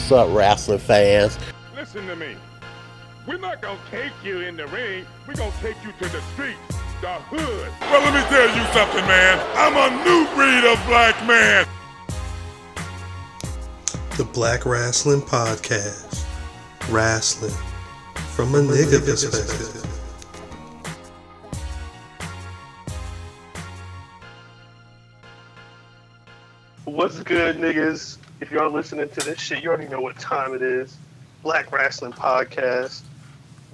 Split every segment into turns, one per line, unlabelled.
What's up, wrestling fans?
Listen to me. We're not gonna take you in the ring. We're gonna take you to the streets, the hood.
Well, let me tell you something, man. I'm a new breed of black man.
The Black Wrestling Podcast. Wrestling from a nigga perspective.
What's good, niggas? If y'all listening to this shit, you already know what time it is. Black Wrestling Podcast.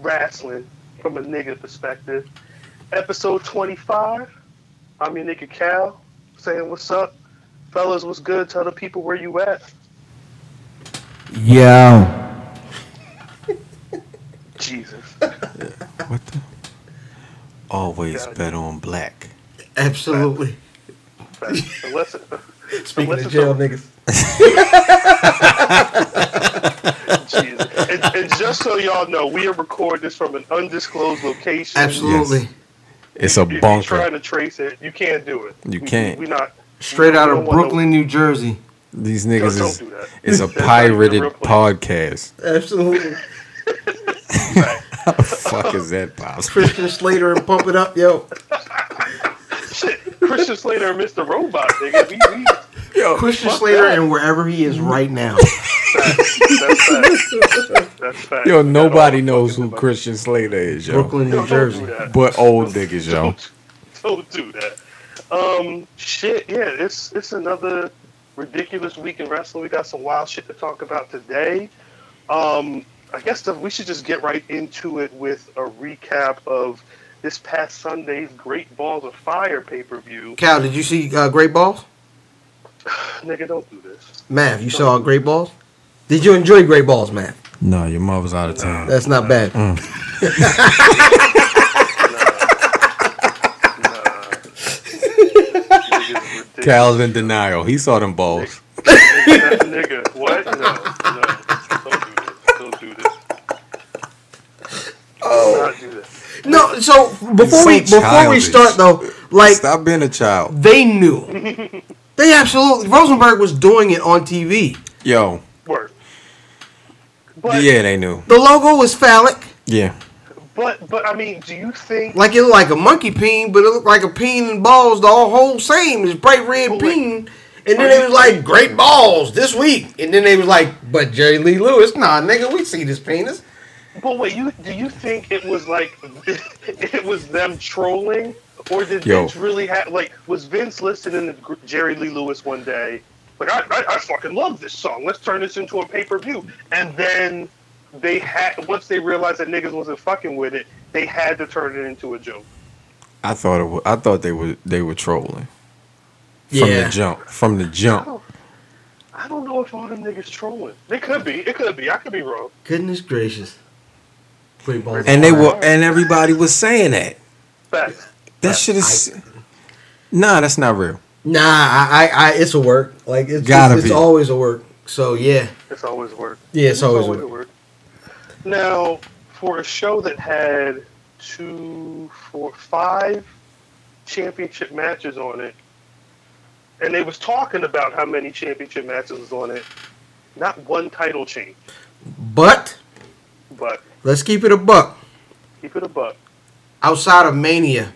Wrestling from a nigga perspective. Episode 25. I'm your nigga Cal saying what's up. Fellas, what's good? Tell the people where you at.
Yo.
Jesus.
What the? Always
God.
bet on black.
Absolutely.
Unless,
Speaking
unless
of jail niggas.
Jesus. And, and just so y'all know, we are recording this from an undisclosed location.
Absolutely.
It's a
If you're trying to trace it, you can't do it.
You can't.
We not.
Straight out of
don't no-
Brooklyn, New Jersey.
These niggas
don't
is
do that.
is a
That's a
pirated podcast.
Absolutely.
How the fuck is that possible?
Christian Slater and Pump It Up, yo.
Shit, Christian Slater and Mr. Robot, nigga. We, we,
Yo,
Christian Slater
that.
and wherever he is right now.
that's fact. That's fact.
yo, nobody knows who Christian Slater is, yo.
Brooklyn, New Jersey.
do.
But old niggas, yo.
Don't, don't do that. Um, shit, yeah, it's it's another ridiculous week in wrestling. We got some wild shit to talk about today. Um, I guess that we should just get right into it with a recap of this past Sunday's Great Balls of Fire pay per view.
Cal, did you see uh, Great Balls?
Nigga, don't do this.
Mav, you saw Great Balls? Did you enjoy Great Balls, Mav?
No, your mother's out of town.
That's not bad.
Nigga's ridiculous.
Cal's in denial. He saw them balls.
nigga, what? No, no, don't do this. Don't do this.
Oh.
Not do this.
No, so before
so
we before we start though, like
Stop being a child.
they knew. They absolutely Rosenberg was doing it on TV.
Yo,
Word. But,
yeah, they knew.
The logo was phallic.
Yeah,
but, but I mean, do you think?
Like it looked like a monkey peen, but it looked like a peen and balls, the whole same. It's bright red
But wait.
peen. And then they was like, great balls this week. And then they was like, but Jerry Lee Lewis, nah, nigga, we see this penis.
But wait, you do you think it was like it was them trolling, or did
Yo.
Vince really have like was Vince listening to Gr- Jerry Lee Lewis one day? Like I, I, I fucking love this song. Let's turn this into a pay per view. And then they had once they realized that niggas wasn't fucking with it, they had to turn it into a joke.
I thought it. Was, I thought they were they were trolling from
Yeah.
the jump. From the jump.
I don't know if all them niggas trolling. They could be. It could be. I could be wrong.
Goodness gracious. Great balls.
And they were, and everybody was saying that.
Facts.
That shit is. Nah, that's not real.
Nah, I, I, I, it's a work. Like it's,
Gotta
it's, it's
be.
always a work. So yeah,
It's always work.
yeah, it's always a
always
work.
work. Now, for a show that had two, four, five championship matches on it, and they was talking about how many championship matches was on it, not one title change,
But
but
let's keep it a buck.
keep it a buck.
Outside of Mania,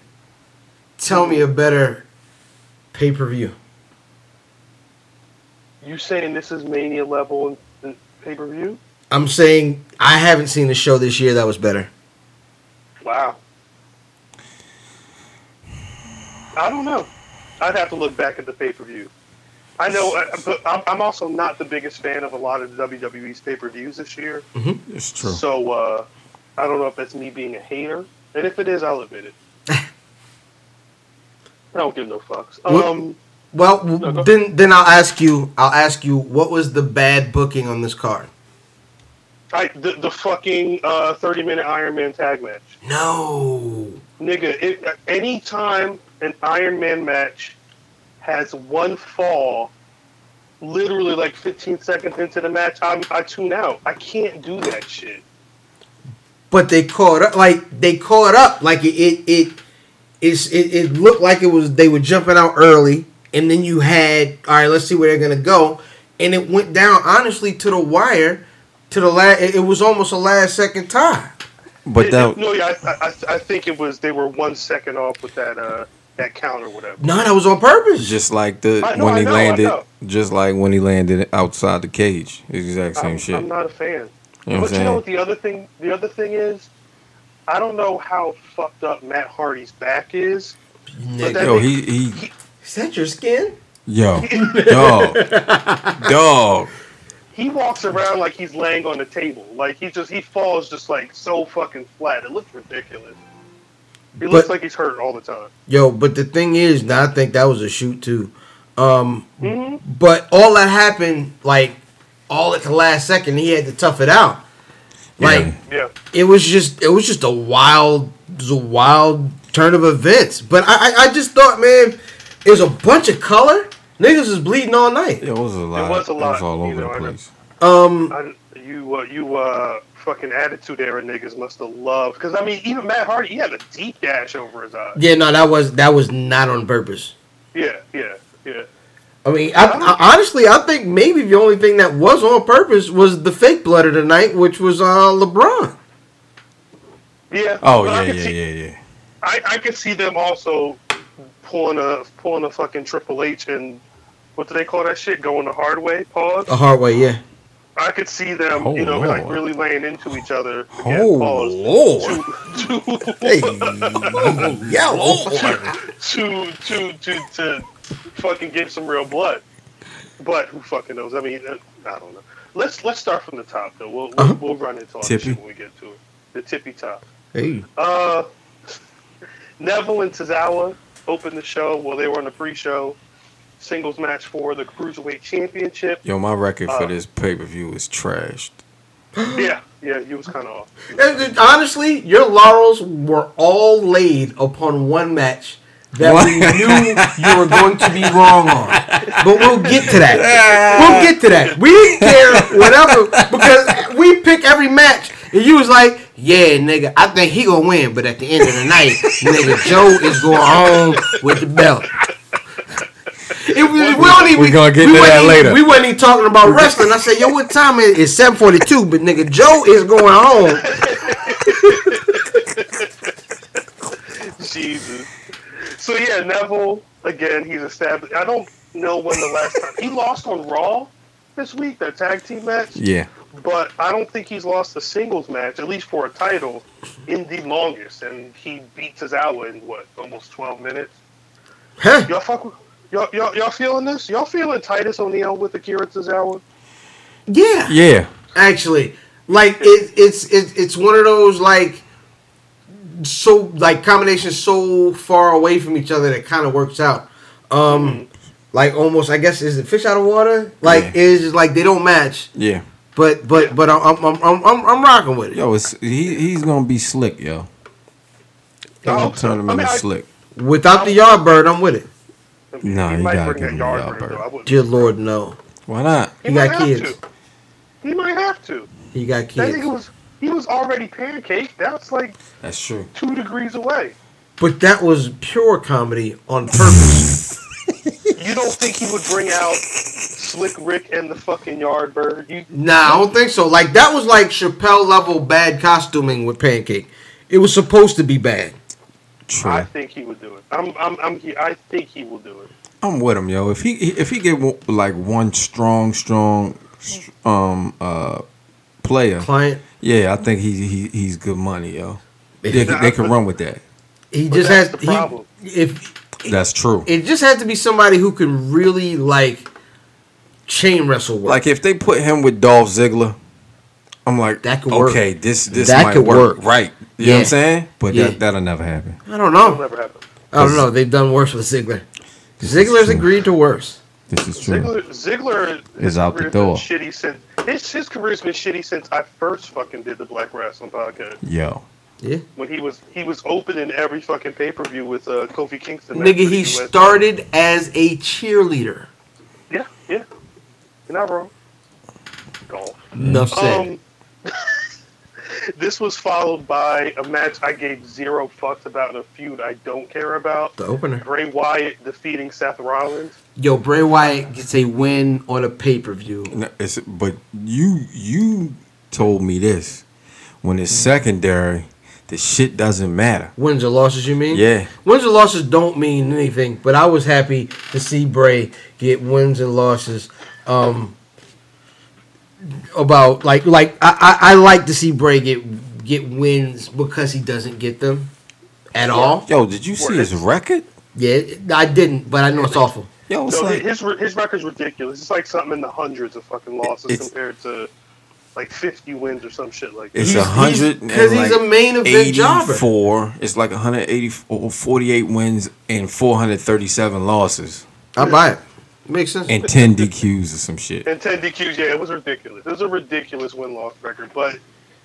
tell me a better pay per view.
You saying this is Mania level in, pay per view?
I'm saying I haven't seen a show this year that was better.
Wow. I don't know. I'd have to look back at the pay per view. I know, uh, but I'm also not the biggest fan of a lot of WWE's pay per views this year.
It's true.
So uh, I don't know if that's me being a hater, and if it is, I'll admit it. I don't give no fucks. Um,
Well,
No,
then then I'll ask you. I'll ask you what was the bad booking on this card?
I, the the fucking uh, thirty minute Iron Man tag match.
No.
Nigga, it, anytime an Iron Man match has one fall, literally like 15 seconds into the match, I'm, I tune out. I can't do that shit.
But they caught up. Like they caught up. Like it it it it's, it, it looked like it was they were jumping out early, and then you had all right. Let's see where they're gonna go, and it went down honestly to the wire, to the last. It it was almost a last second tie.
But
It-
that
no, yeah, I, I, I think it was they were one second off with that uh that count or whatever.
No, that was on purpose.
just like the
I know,
when
I
he
know,
landed, just like when he landed outside the cage, it's the exact same
I'm,
shit.
I'm not a fan.
you know
but
what
you know what the other thing? The other thing is, I don't know how fucked up Matt Hardy's back is. But
Yo,
nigga-
he he
Is that your skin?
yo dog dog.
he walks around like he's laying on the table. Like he just he falls just like so fucking flat. It looks ridiculous. He looks
But-
like he's hurt all the time.
Yo, but the thing is, now I think that was a shoot too. Um,
hmm
but all that happened like all at the last second. He had to tough it out. Like
Yeah.
Yeah.
it was just it was just a wild a wild turn of events. But I I, I just thought, man, it was a bunch of color. Niggas was bleeding all night.
It was a lot.
It was a lot.
It was
lot,
all
you
over
know,
the
I
place.
Um,
I, you uh, you uh fucking attitude era niggas must have loved because I mean even Matt Hardy he had a deep dash over his eye.
yeah, no, that was that was not on purpose.
Yeah, yeah, yeah.
I mean, I, I, honestly, I think maybe the only thing that was on purpose was the fake blood of the night, which was uh, LeBron.
Yeah.
Oh yeah yeah
see,
yeah yeah.
I, I could see them also pulling a pulling a fucking Triple H and what do they call that shit? Going the hard way. Pause.
A hard way, yeah.
I could see them,
Oh,
you know, like really laying into each other. Again,
Oh
pause.
Lord!
To, to,
Hey, yeah, Lord!
to to to to fucking get some real blood. But who fucking knows? I mean, uh, I don't know. Let's let's start from the top though. We'll we'll,
Uh-huh.
we'll run into all this
Tippy?
shit when we get to it. The tippy top.
Hey,
Uh, Neville and Tozawa opened the show. Well, they were on the pre-show singles match for the cruiserweight championship.
Yo, my record for
Uh.
this pay per view is trashed.
Yeah, yeah, he was kind of off.
And, and honestly, your laurels were all laid upon one match that
What?
we knew you were going to be wrong on. But we'll get to that. We'll get to that. We didn't care whatever because we pick every match, and you was like, "Yeah, nigga, I think he gonna win." But at the end of the night, nigga, Joe is going home with the belt. It was, we don't even,
We gonna get
we
to that
even-
later.
We wasn't even talking about wrestling. I said, "Yo, what time is it? It's 7:42." But nigga, Joe is going home.
Jesus. So yeah, Neville again. He's established. I don't know when the last time he lost on Raw this week, that tag team match.
Yeah.
But I don't think he's lost a singles match, at least for a title, in the longest. And he beats beat Tozawa in what, almost twelve minutes.
Huh?
Y'all fuck with, y'all, y'all, y'all feeling this? Y'all feeling Titus O'Neil with Akira Tozawa?
Yeah.
Yeah.
actually like it, it's it, it's one of those like so like combinations so far away from each other that kind of works out um like almost i guess is it fish out of water like
Yeah.
it's just like they don't match
Yeah.
but but but i'm i'm i'm i'm, I'm rocking with it
Yo, it's he he's gonna be slick, yo.
I
He'll turn him
I mean,
into
I-
slick.
without the yard bird i'm with it
No,
he
you
might
gotta
bring
give him the
yard
Yardbird.
bird, though. I wouldn't-
dear lord no
Why not?
He
He got kids.
to. He might have to.
he got
That
kids
nigga was he was already pancaked. That's like
That's true.
two degrees away.
but that was pure comedy on purpose
You don't think he would bring out Slick Rick and the fucking Yardbird? You
Nah, I don't think so. Like that was like Chappelle level bad costuming with Pancake. It was supposed to be bad.
True.
I think he would do it. I'm I'm I'm I think he will do it.
I'm with him, yo. If he if he get like one strong, strong, um, uh, player,
Client,
yeah, I think he, he he's good money, yo. They, can- they can run with that.
he
But
just
that's
has
the problem.
he, if
That's true.
it just had to be somebody who can really like chain wrestle work.
Like if they put him with Dolph Ziggler, I'm like,
That could work.
okay, this this
That
might
could
work.
work.
right? You know what
Yeah.
I'm saying? But
Yeah.
that that'll never happen.
I don't
It'll
know.
never happen.
I don't know. They've done worse with Ziggler. Ziggler's agreed to worse.
This is true.
Ziggler Ziggler
Is out the
career's
door.
Shitty since his his career's been shitty since I first fucking did the Black Wrestling podcast.
Yo,
Yeah,
When he was he was opening every fucking pay per view with uh, Kofi Kingston.
nigga, he
US.
started as a cheerleader.
Yeah, yeah. You're not wrong. Golf.
Enough said.
Um, this was followed by a match I gave zero fucks about in a feud I don't care about.
The opener.
Bray Wyatt defeating Seth Rollins.
Yo, Bray Wyatt gets a win on a pay per view.
No, but you you told me this when it's secondary, the shit doesn't matter.
Wins or losses, you mean?
Yeah.
Wins or losses don't mean anything, but I was happy to see Bray get wins and losses. Um, about like like I, I, I like to see Bray get get wins because he doesn't get them at all.
Yo, did you see his record?
Yeah, I didn't, but I know it's awful.
Yo, it's
No,
like
his his record's ridiculous. It's like something in the hundreds of fucking losses compared to like 50 wins or some shit like that.
it's a hundred
he's- 'cause he's a main event jobber.
Eighty-four. It's like 180 or 48 wins and 437 losses
I buy it. Makes sense.
and 10 DQs or some shit.
And 10 DQs, yeah, it was ridiculous. It was a ridiculous win loss record, but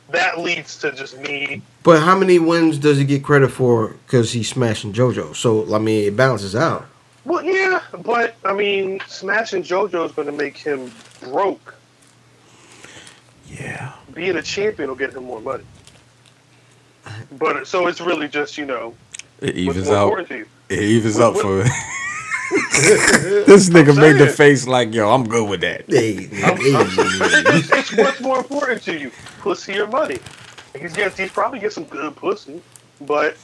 that leads to just me.
But how many wins does he get credit for? Because he's smashing JoJo. So I mean, it balances out.
Well, yeah, but I mean, smashing JoJo is going to make him broke.
Yeah.
Being a champion will get him more money. But so it's really just you know
It
what's
evens
more
out.
important to you.
It evens
What-
out for This nigga made the face like, yo, I'm good with that.
Hey,
It's, it's what's more important to you, pussy or money? He's gets he's probably get some good pussy, but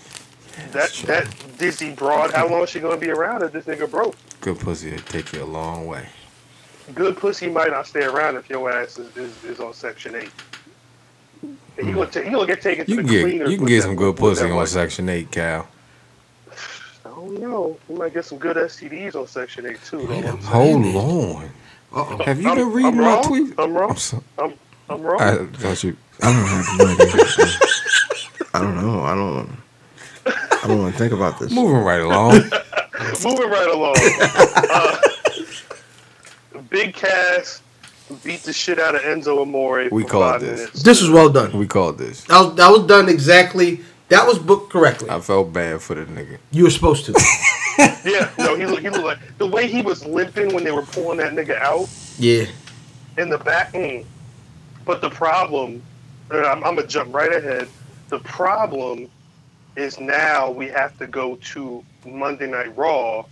that that dizzy broad, how long is she gonna be around if this nigga broke?
Good pussy will take you a long way.
Good pussy might not stay around if your ass is, is, is on section eight. And he gonna hmm. ta- he gonna get taken to
You
the
can get
cleaners
you can
with
get
that-
some good pussy on Section 8, Cal.
I no, we might get some good STDs on section eight too. though. I'm,
Hold on.
Uh-oh.
Have you
I'm-
been reading my
wrong?
tweets?
I'm wrong.
I'm so,
I'm, I'm wrong.
I thought you.
I don't have no idea. I don't know. I don't. I don't want to think about this.
Moving right along.
Moving right along. uh, Big Cass beat the shit out of Enzo Amore.
We
for
called this.
Minutes.
This was well done.
we called this.
That was, that was done exactly. That was booked correctly.
I felt bad for the nigga.
You were supposed to.
Yeah, no, he looked, he looked like the way he was limping when they were pulling that nigga out
Yeah.
in the back. Mm. But the problem, and I'm, I'm gonna jump right ahead. The problem is now we have to go to Monday Night Raw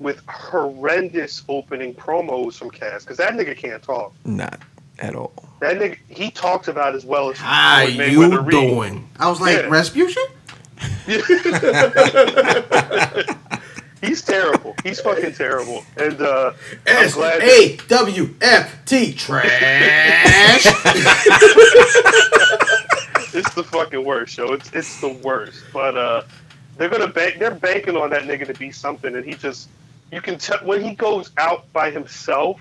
with horrendous opening promos from Cass because that nigga can't talk.
Not at all.
That nigga, he talks about as well as
How you
Mayweather Reed.
doing? I was like,
Yeah.
Rasputin?
He's terrible. He's fucking terrible. And uh, I'm
S
glad.
A W F T trash.
it's the fucking worst, yo. It's it's the worst. But uh, they're gonna bank. They're banking on that nigga to be something, and he just. You can tell when he goes out by himself.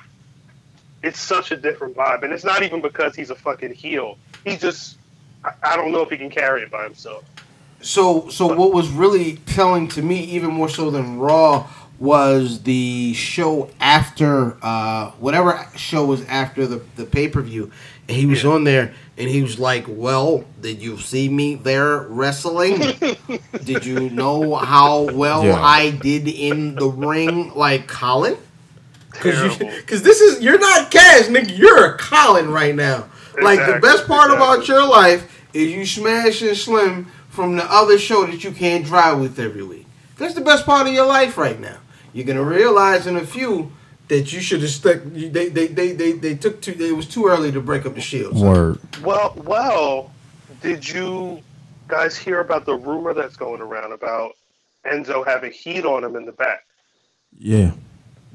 It's such a different vibe, and it's not even because he's a fucking heel. He just. I, I don't know if he can carry it by himself.
So, so what was really telling to me, even more so than Raw, was the show after uh, whatever show was after the the pay per view, and he was on there, and he was like, "Well, did you see me there wrestling? did you know how well
Yeah.
I did in the ring, like Colin?"
Terrible.
Because this is you're not Cash, nigga. You're a Colin right now. Like the best part about your life is you smashing Slim from the other show that you can't drive with every week. That's the best part of your life right now. You're gonna realize in a few that you should have stuck. They they, they, they they took too. It was too early to break up the shields.
Word.
Well, well, did you guys hear about the rumor that's going around about Enzo having heat on him in the back?
Yeah.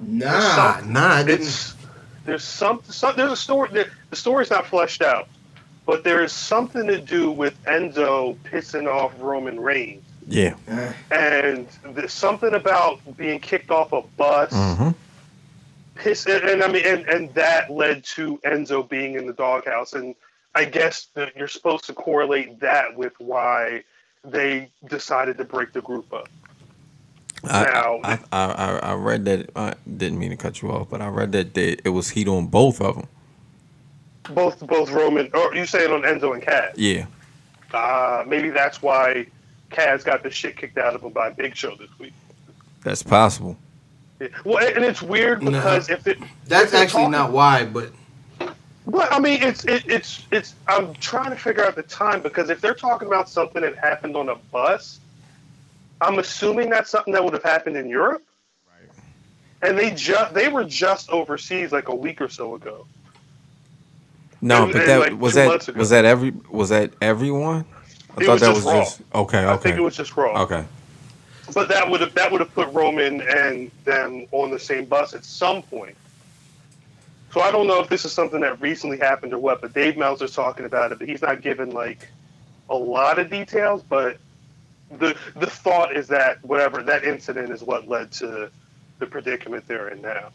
Nah, nah, I.
It's there's some, some there's a story. There, the story's not fleshed out, but there is something to do with Enzo pissing off Roman Reigns,
Yeah.
and there's something about being kicked off a bus.
Mm-hmm.
Piss, and, and I mean, and, and that led to Enzo being in the doghouse, and I guess that you're supposed to correlate that with why they decided to break the group up.
I, I, I, I, I read that. I didn't mean to cut you off, but I read that they, it was heat on both of them.
Both both Roman, or you saying on Enzo and Cass?
Yeah.
Uh, maybe that's why Cass got the shit kicked out of him by Big Show this week.
That's possible.
Yeah. Well, and it's weird
No.
because if it
That's
if
actually
talking-
not why, but
But I mean, it's it, it's it's. I'm trying to figure out the time because if they're talking about something that happened on a bus, I'm assuming that's something that would have happened in Europe. Right. And they just they were just overseas like a week or so ago.
No,
And-
but
and,
that
like,
was that was that every was that everyone? I
It
thought
was
that
just
was
Raw.
just okay. Okay.
I think it was just Raw.
okay.
But that would have that would have put Roman and them on the same bus at some point. So I don't know if this is something that recently happened or what, but Dave Meltzer's talking about it, but he's not giving like a lot of details. But the the thought is that whatever that incident is what led to the predicament they're in now.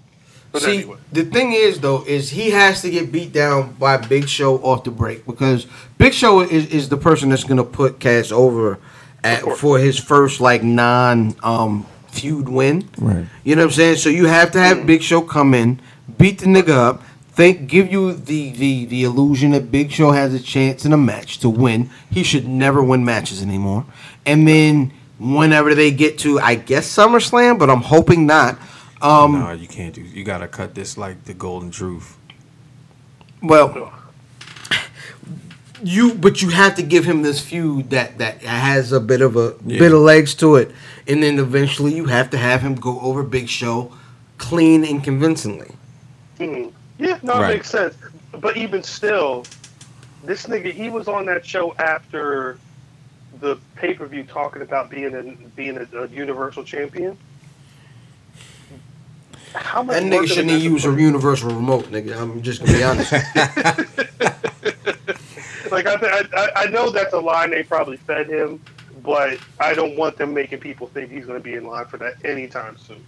But
See,
anyway,
the thing is though, is he has to get beat down by Big Show off the break because Big Show is, is the person that's gonna put Cass over at, for his first like non um, feud win.
Right.
You know what I'm saying? So you have to have Big Show come in, beat the nigga up, think, give you the, the the illusion that Big Show has a chance in a match to win. He should never win matches anymore. And then whenever they get to, I guess SummerSlam, but I'm hoping not. Um,
no, you can't do. You gotta cut this like the golden truth.
Well, you but you have to give him this feud that that has a bit of a
Yeah.
bit of legs to it, and then eventually you have to have him go over Big Show, clean and convincingly.
Mhm. Yeah, no, it
Right.
makes sense. But even still, this nigga he was on that show after the pay per view talking about being a being a, a universal champion. How much
That
work
nigga shouldn't
it
have used a universal remote, nigga. I'm just gonna be honest.
Like I, th- I, I know that's a line they probably fed him, but I don't want them making people think he's going to be in line for that anytime soon.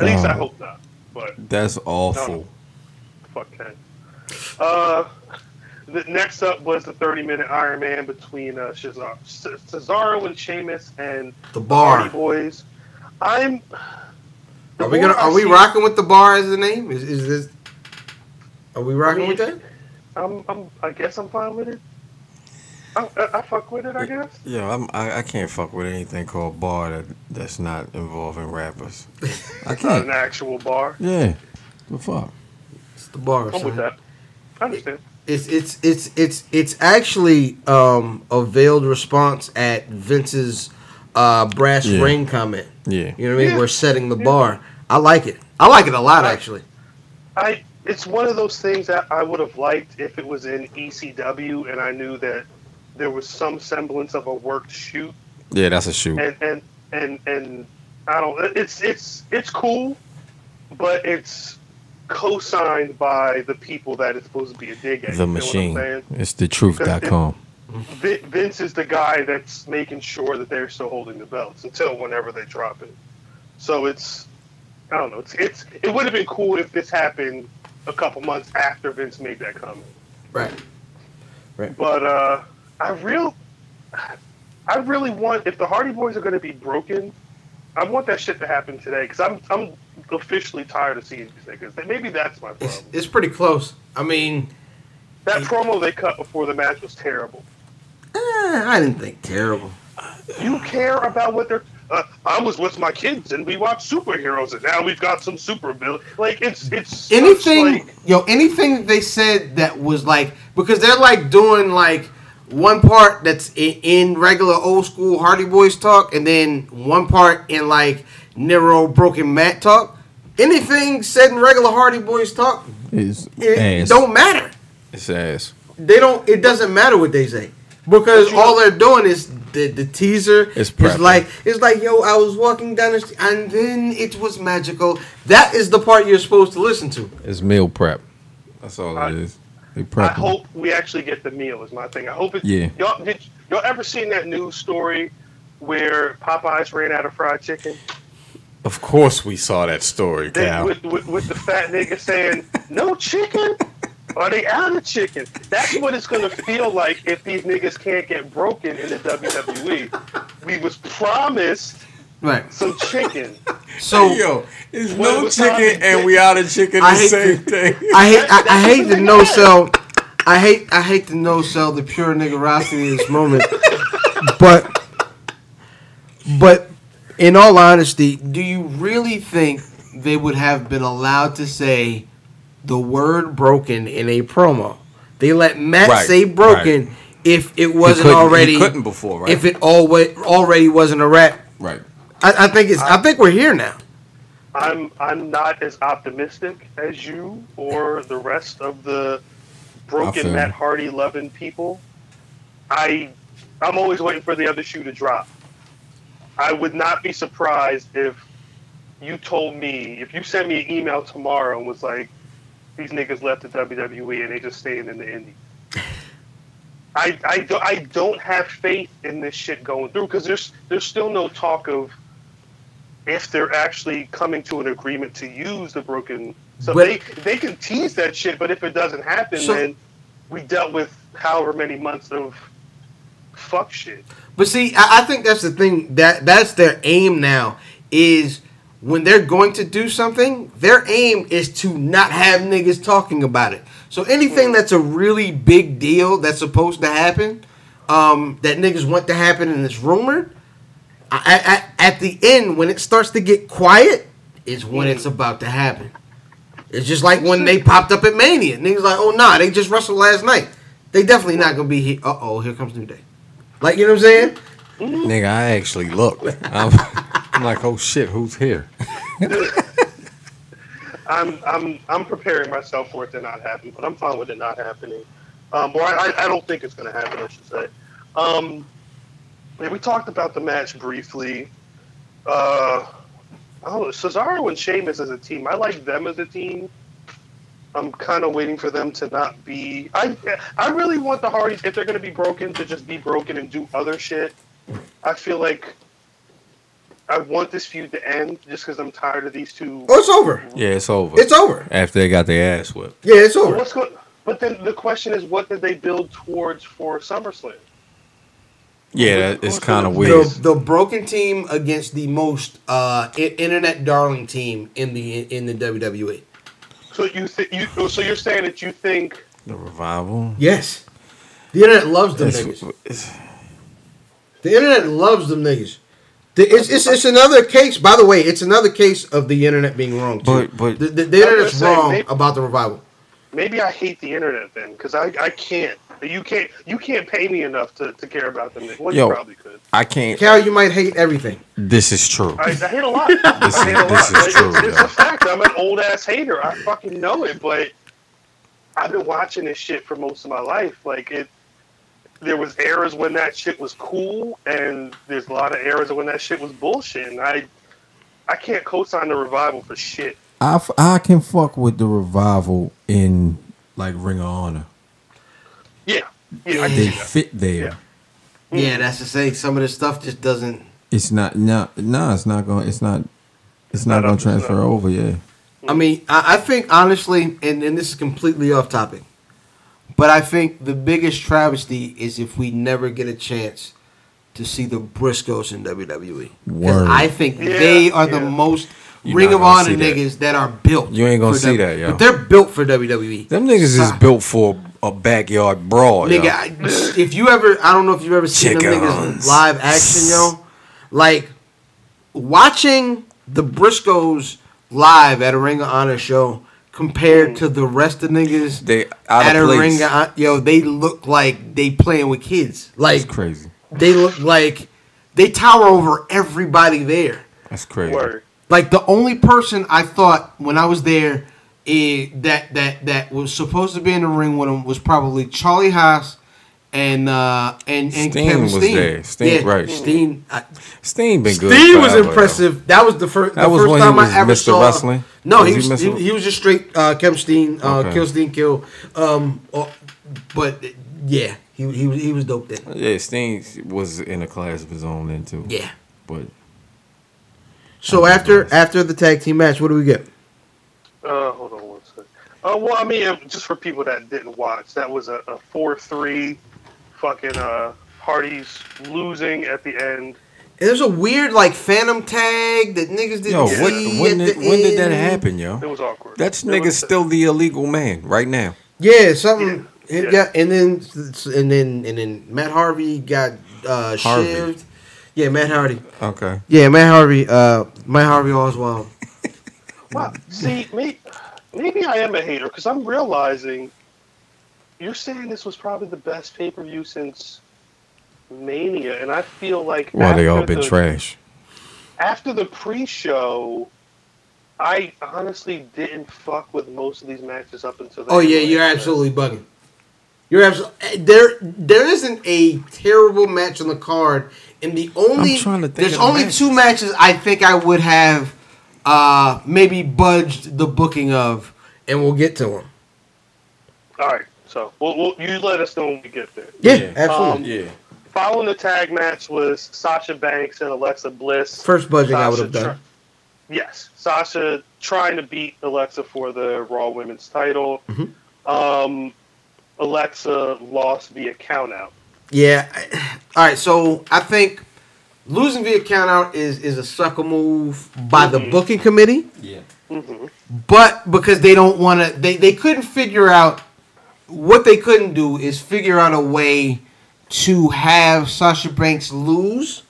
At least I
Oh.
hope not. But
That's awful.
Fuck that. Uh, the next up was the 30 minute Iron Man between uh, Cesaro, C- Cesaro and Sheamus and
the
Hardy
bar.
Boys. I'm.
Are we gonna?
I
Are we
see-
rocking with the bar as the name? Is is this? Are we rocking with that?
I'm, I'm. I guess I'm fine with it. I, I, I fuck with it. I guess.
Yeah, I'm, I I can't fuck with anything called bar that that's not involving rappers. I
Not
can't.
an actual bar.
Yeah. The fuck.
It's the bar.
I'm with that. I understand.
It's it's it's it's it's actually um, a veiled response at Vince's uh, brass
Yeah.
ring comment.
Yeah.
You know what I mean?
Yeah.
We're setting the bar. I like it. I like it a lot,
Right.
actually.
I it's one of those things that I would have liked if it was in ECW and I knew that there was some semblance of a worked shoot
Yeah, that's a shoot.
and and and and I don't it's it's it's cool but it's co-signed by the people that it's supposed to be a dig at.
The
you know what I'm
machine. It's the truth.com.
Vince is the guy that's making sure that they're still holding the belts until whenever they drop it. So it's, I don't know. It's it's it would have been cool if this happened a couple months after Vince made that comment.
Right. Right.
But uh, I real, I really want if the Hardy Boys are going to be broken, I want that shit to happen today because I'm I'm officially tired of seeing these niggas. Maybe that's my
It's
problem.
it's pretty close. I mean,
That promo they cut before the match was terrible.
eh, I didn't think terrible.
You care about what they're. Uh, I was with my kids and we watched superheroes and now we've got some super ability. Like it's it's
anything
like-
yo anything they said that was like because they're like doing like one part that's in, in regular old school Hardy Boys talk and then one part in like Nero Broken Matt talk. Anything said in regular Hardy Boys talk,
is
it
ass.
don't matter.
It's ass.
They don't. It doesn't matter what they say because all they're doing is the the teaser.
It's
is
prepping.
like it's like yo, I was walking down the street and then it was magical. That is the part you're supposed to listen to.
It's meal prep. That's all
I-
it is. They
I
prep.
hope we actually get the meal is my thing. I hope it.
Yeah.
Y'all did y'all ever seen that news story where Popeyes ran out of fried chicken?
Of course, we saw that story,
They,
Cal.
with, with, with the fat nigga saying, "No chicken." Are they out of chicken? That's what it's gonna feel like if these niggas can't get broken in the WWE. We was promised
Right.
some chicken.
So
Yo, it's no chicken
that?
and we out of chicken.
I
The
hate
same
to-
thing.
I hate I, I hate to no sell. I hate I hate to no sell the pure niggerosity in this moment, but but in all honesty, do you really think they would have been allowed to say the word broken in a promo. They let Matt
Right,
say broken if it wasn't
couldn't-
already
He couldn't before, right?
if it always already wasn't a rap.
right.
I, I think it's I think we're here now.
I'm I'm not as optimistic as you or the rest of the broken Matt. Hardy loving people. I I'm always waiting for the other shoe to drop. I would not be surprised if you told me if you sent me an email tomorrow and was like, these niggas left the WWE and they just staying in the Indies. I, I, do, I don't have faith in this shit going through because there's there's still no talk of if they're actually coming to an agreement to use the broken. So
But-
they they can tease that shit, but if it doesn't happen,
So-
then we dealt with however many months of fuck shit.
But see, I, I think that's the thing that that's their aim now is when they're going to do something, their aim is to not have niggas talking about it. So anything that's a really big deal that's supposed to happen, um, that niggas want to happen and it's rumored, I, I, at the end when it starts to get quiet, is when it's about to happen. It's just like when they popped up at Mania. Niggas like, oh nah, they just wrestled last night. They definitely not gonna be here. Uh oh, here comes New Day. Like you know what I'm saying?
Nigga, I actually looked. I'm, I'm like, oh shit, who's here?
I'm I'm I'm preparing myself for it to not happen, but I'm fine with it not happening. Um, or I, I don't think it's going to happen. I should say. Um, yeah, we talked about the match briefly. Uh, oh, Cesaro and Sheamus as a team. I like them as a team. I'm kind of waiting for them to not be. I I really want the Hardys if they're going to be broken to just be broken and do other shit. I feel like I want this feud to end just because I'm tired of these two.
Oh, it's over.
Yeah, it's over.
It's over.
After they got their ass whipped.
Yeah, it's over.
What's go- but then the question is, what did they build towards for SummerSlam?
Yeah, that, it's kind of weird.
The, the broken team against the most uh, internet darling team in the in the. WWE.
So you think you? Oh, so you're saying that you think?
The revival.
Yes, the internet loves them
It's,
niggas.
it's,
The internet loves them niggas. The, it's, it's, it's another case. By the way, it's another case of the internet being wrong. Too.
But- but-
the, the, the internet's
just saying,
wrong
maybe-
about the revival.
Maybe I hate the internet then, because I, I can't. You can't you can't pay me enough to, to care about them. Well,
Yo.
you probably could.
I can't.
Cal, you might hate everything.
This is true.
I, I hate a lot. I hate a lot.
this is
It's-
true,
It's,
yo.
a fact. I'm an old ass hater. I fucking know it, but I've been watching this shit for most of my life. Like it, there was eras when that shit was cool, and there's a lot of eras when that shit was bullshit. And I, I can't co-sign the revival for shit.
I, f- I can fuck with the revival in like Ring of Honor.
Yeah, yeah, I
They fit there.
Yeah.
Yeah, that's to say some of this stuff just doesn't.
It's not no no. It's not going. It's not. It's not
Not
going
up
to
to
transfer
snuff.
over. Yeah.
I mean, I, I think honestly, and, and this is completely off topic, but I think the biggest travesty is if we never get a chance to see the Briscoes in WWE. Because
Word.
I think
Yeah,
they are the most
You're
Ring of Honor
see that.
niggas that. are built.
You ain't gonna see
W-
that, yo.
But they're built for WWE.
Them niggas is built for a backyard brawl.
Nigga,
yo.
I, if you ever, I don't know if you've ever seen them niggas live action, yo. Like watching the Briscoes live at a Ring of Honor show compared to the rest of niggas
They out
at
of
a
place.
Ring of Honor, yo, they look like they playing with kids.
That's
Like
crazy.
they look like they tower over everybody there.
That's crazy.
Word.
Like the only person I thought when I was there eh, that that that was supposed to be in the ring with him was probably Charlie Haas and uh and, and
Steen
Kevin
was
Steen.
there. Steen-
yeah,
right.
Steen. I,
Steen been good.
Steen was
forever, yo.
impressive. That was the first.
That
the
was
first
when he
time
was
I ever
Mr.
saw.
Wrestling?
No,
Was
he
he
was he,
Mr.
he was just straight uh, Kevin Steen. Uh,
Okay.
Kill Steen kill. Um, uh, but yeah, he he was he was dope then.
Yeah, Steen was in a class of his own then too.
Yeah.
But
So after after the tag team match, what do we get?
Uh, hold on one second. Uh, well, I mean, just for people that didn't watch, that was a, a four-three, fucking uh, Hardy's losing at the end.
And there's a weird like phantom tag that niggas didn't
yo,
see
what, when
at
did
the
when did that happen, yo?
It was awkward.
That's
It
nigga still the illegal man right now.
Yeah, something.
Yeah.
Yeah.
Yeah.
and then and then and then Matt Harvey got uh
Harvey.
shivved. Yeah, Matt Hardy.
Okay.
Yeah, Matt Harvey. Uh, Matt Harvey Oswald.
Wow. See, me, maybe I am a hater because I'm realizing you're saying this was probably the best pay per view since Mania, and I feel like
Well, they all been
the-
trash.
after the pre-show. I honestly didn't fuck with most of these matches up until. the
Oh yeah, you're absolutely bugging. You're absolutely there. There isn't a terrible match on the card, and the only
I'm trying to think
there's
of
only
matches.
two matches I think I would have uh maybe budged the booking of, and we'll get to them.
All right, so we'll, we'll, you let us know when we get there.
Yeah,
Yeah.
absolutely.
Yeah.
Following the tag match was Sasha Banks and Alexa Bliss.
First budging I would have done.
try- yes, Sasha trying to beat Alexa for the Raw Women's title.
Mm-hmm.
Um, Alexa lost via countout.
Yeah. All right. So I think losing via countout is is a sucker move by the booking committee.
Yeah. Mm-hmm.
but because they don't want to they, they couldn't figure out what they couldn't do is figure out a way to have Sasha Banks lose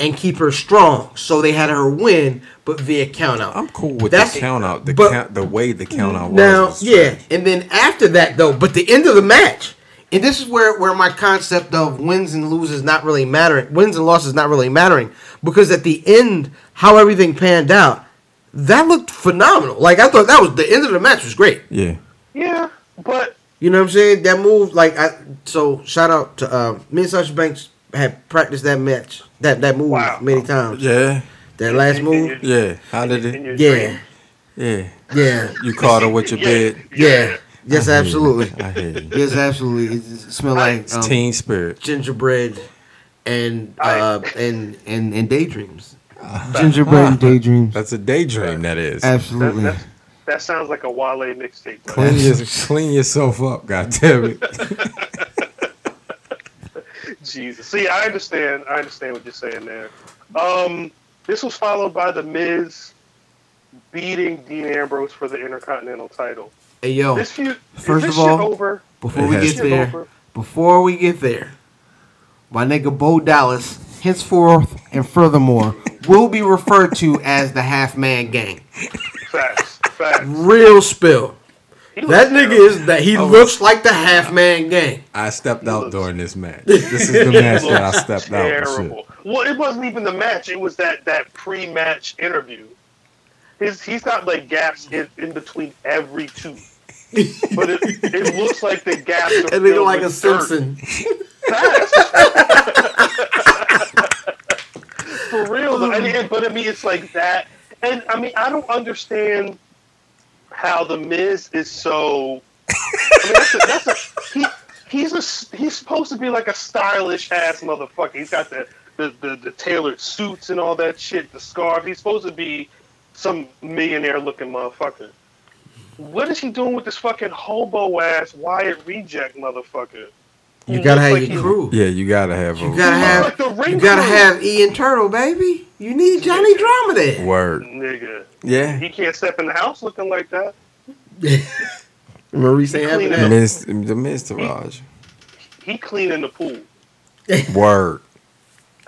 and keep her strong. So they had her win, but via count out.
I'm cool with
That's-
the count out. The
but-
count, the way the count out was.
Now,
was
yeah, and then after that though, but the end of the match, and this is where where my concept of wins and loses not really mattering, wins and losses not really mattering, because at the end, how everything panned out, that looked phenomenal. Like I thought that was the end of the match was great.
Yeah.
Yeah, but
You know what I'm saying? That move, like I. So shout out to uh, me and Sasha Banks had practiced that match, that that move
Wow.
many times.
Yeah.
That last
in
move,
your-
Yeah. How did it?
yeah.
Yeah.
yeah,
You caught her with your
Yeah.
bed.
yeah. Yes, absolutely.
I hear you.
Yes, absolutely. It, it smelled like
It's
um,
teen spirit.
gingerbread and uh, and and and daydreams. Gingerbread and daydreams.
That's a daydream. That is.
Absolutely.
that, that sounds like a Wale mixtape.
Clean, your, clean yourself up. God damn it.
Jesus. See, I understand. I understand what you're saying there. Um, this was followed by the Miz beating Dean Ambrose for the Intercontinental title.
Hey yo,
This feud.
First
is this
of all,
shit over?
before
It
we get
shit
there,
over?
before we get there, my nigga Bo Dallas, henceforth and furthermore, will be referred to as the Half Man Gang.
Facts. Facts.
Real spill. That nigga
terrible.
is that he oh. looks like the Half Man Gang.
I stepped out
looks-
during this match. This is the match that I
looks
stepped out.
terrible. Well, it wasn't even the match. It was that that pre-match interview. His he's got like gaps in, in between every tooth. But it, it looks like the gaps are
That nigga
filled
like a
dirt.
Simpson.
For real, though. And, and- but I mean, it's like that. And I mean, I don't understand how the Miz is so. I mean, that's a, that's a he. He's a he's supposed to be like a stylish ass motherfucker. He's got the the, the the tailored suits and all that shit, the scarf. He's supposed to be some millionaire looking motherfucker. What is he doing with this fucking hobo ass Wyatt reject motherfucker?
You gotta have
like
your crew.
Yeah, you gotta have
You
a
gotta have
like
you gotta
crew.
have Ian Turtle, baby. You need Johnny Drama there.
word.
Nigga.
Yeah.
He can't step in the house looking like that.
Maryse ain't having
Clean it
that.
up.
Miz, the Miztourage.
He cleaning the pool.
Word.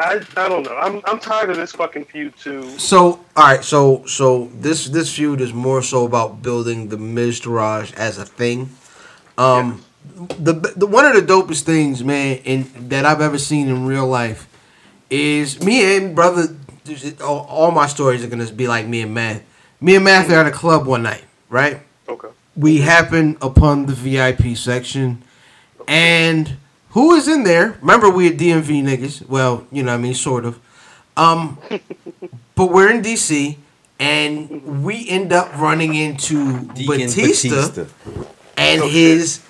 I, I don't know. I'm I'm tired of this fucking feud too.
So all right, so so this this feud is more so about building the Miztourage as a thing. Um, the the one of the dopest things, man, in that I've ever seen in real life is me and brother. All, all my stories are gonna be like me and Matt. Me and Matt are at a club one night, right?
Okay.
we happen upon the VIP section, and who is in there? Remember, we are DMV niggas. Well, you know, what I mean, sort of. Um, but we're in DC, and we end up running into Batista, and his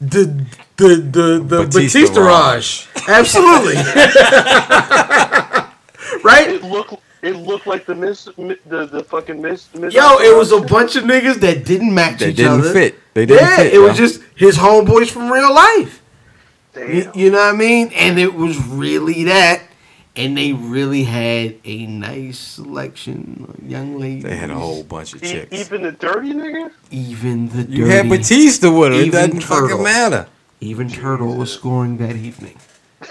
the the the the
Batista
Batista Raj. Absolutely. right?
It looked it looked like the miss the the fucking miss. miss
Yo, it was a bunch of niggas that didn't match
They
each
didn't
other.
fit. They didn't
yeah,
fit.
it was just his homeboys from real life. You,
Damn.
you know what I mean? And it was really that. And they really had a nice selection of young ladies.
They had a whole bunch of
E-
chicks.
even the dirty nigga.
Even the
You
dirty,
had Batista with her. It
even
doesn't
Turtle.
fucking matter.
even Turtle was scoring that evening.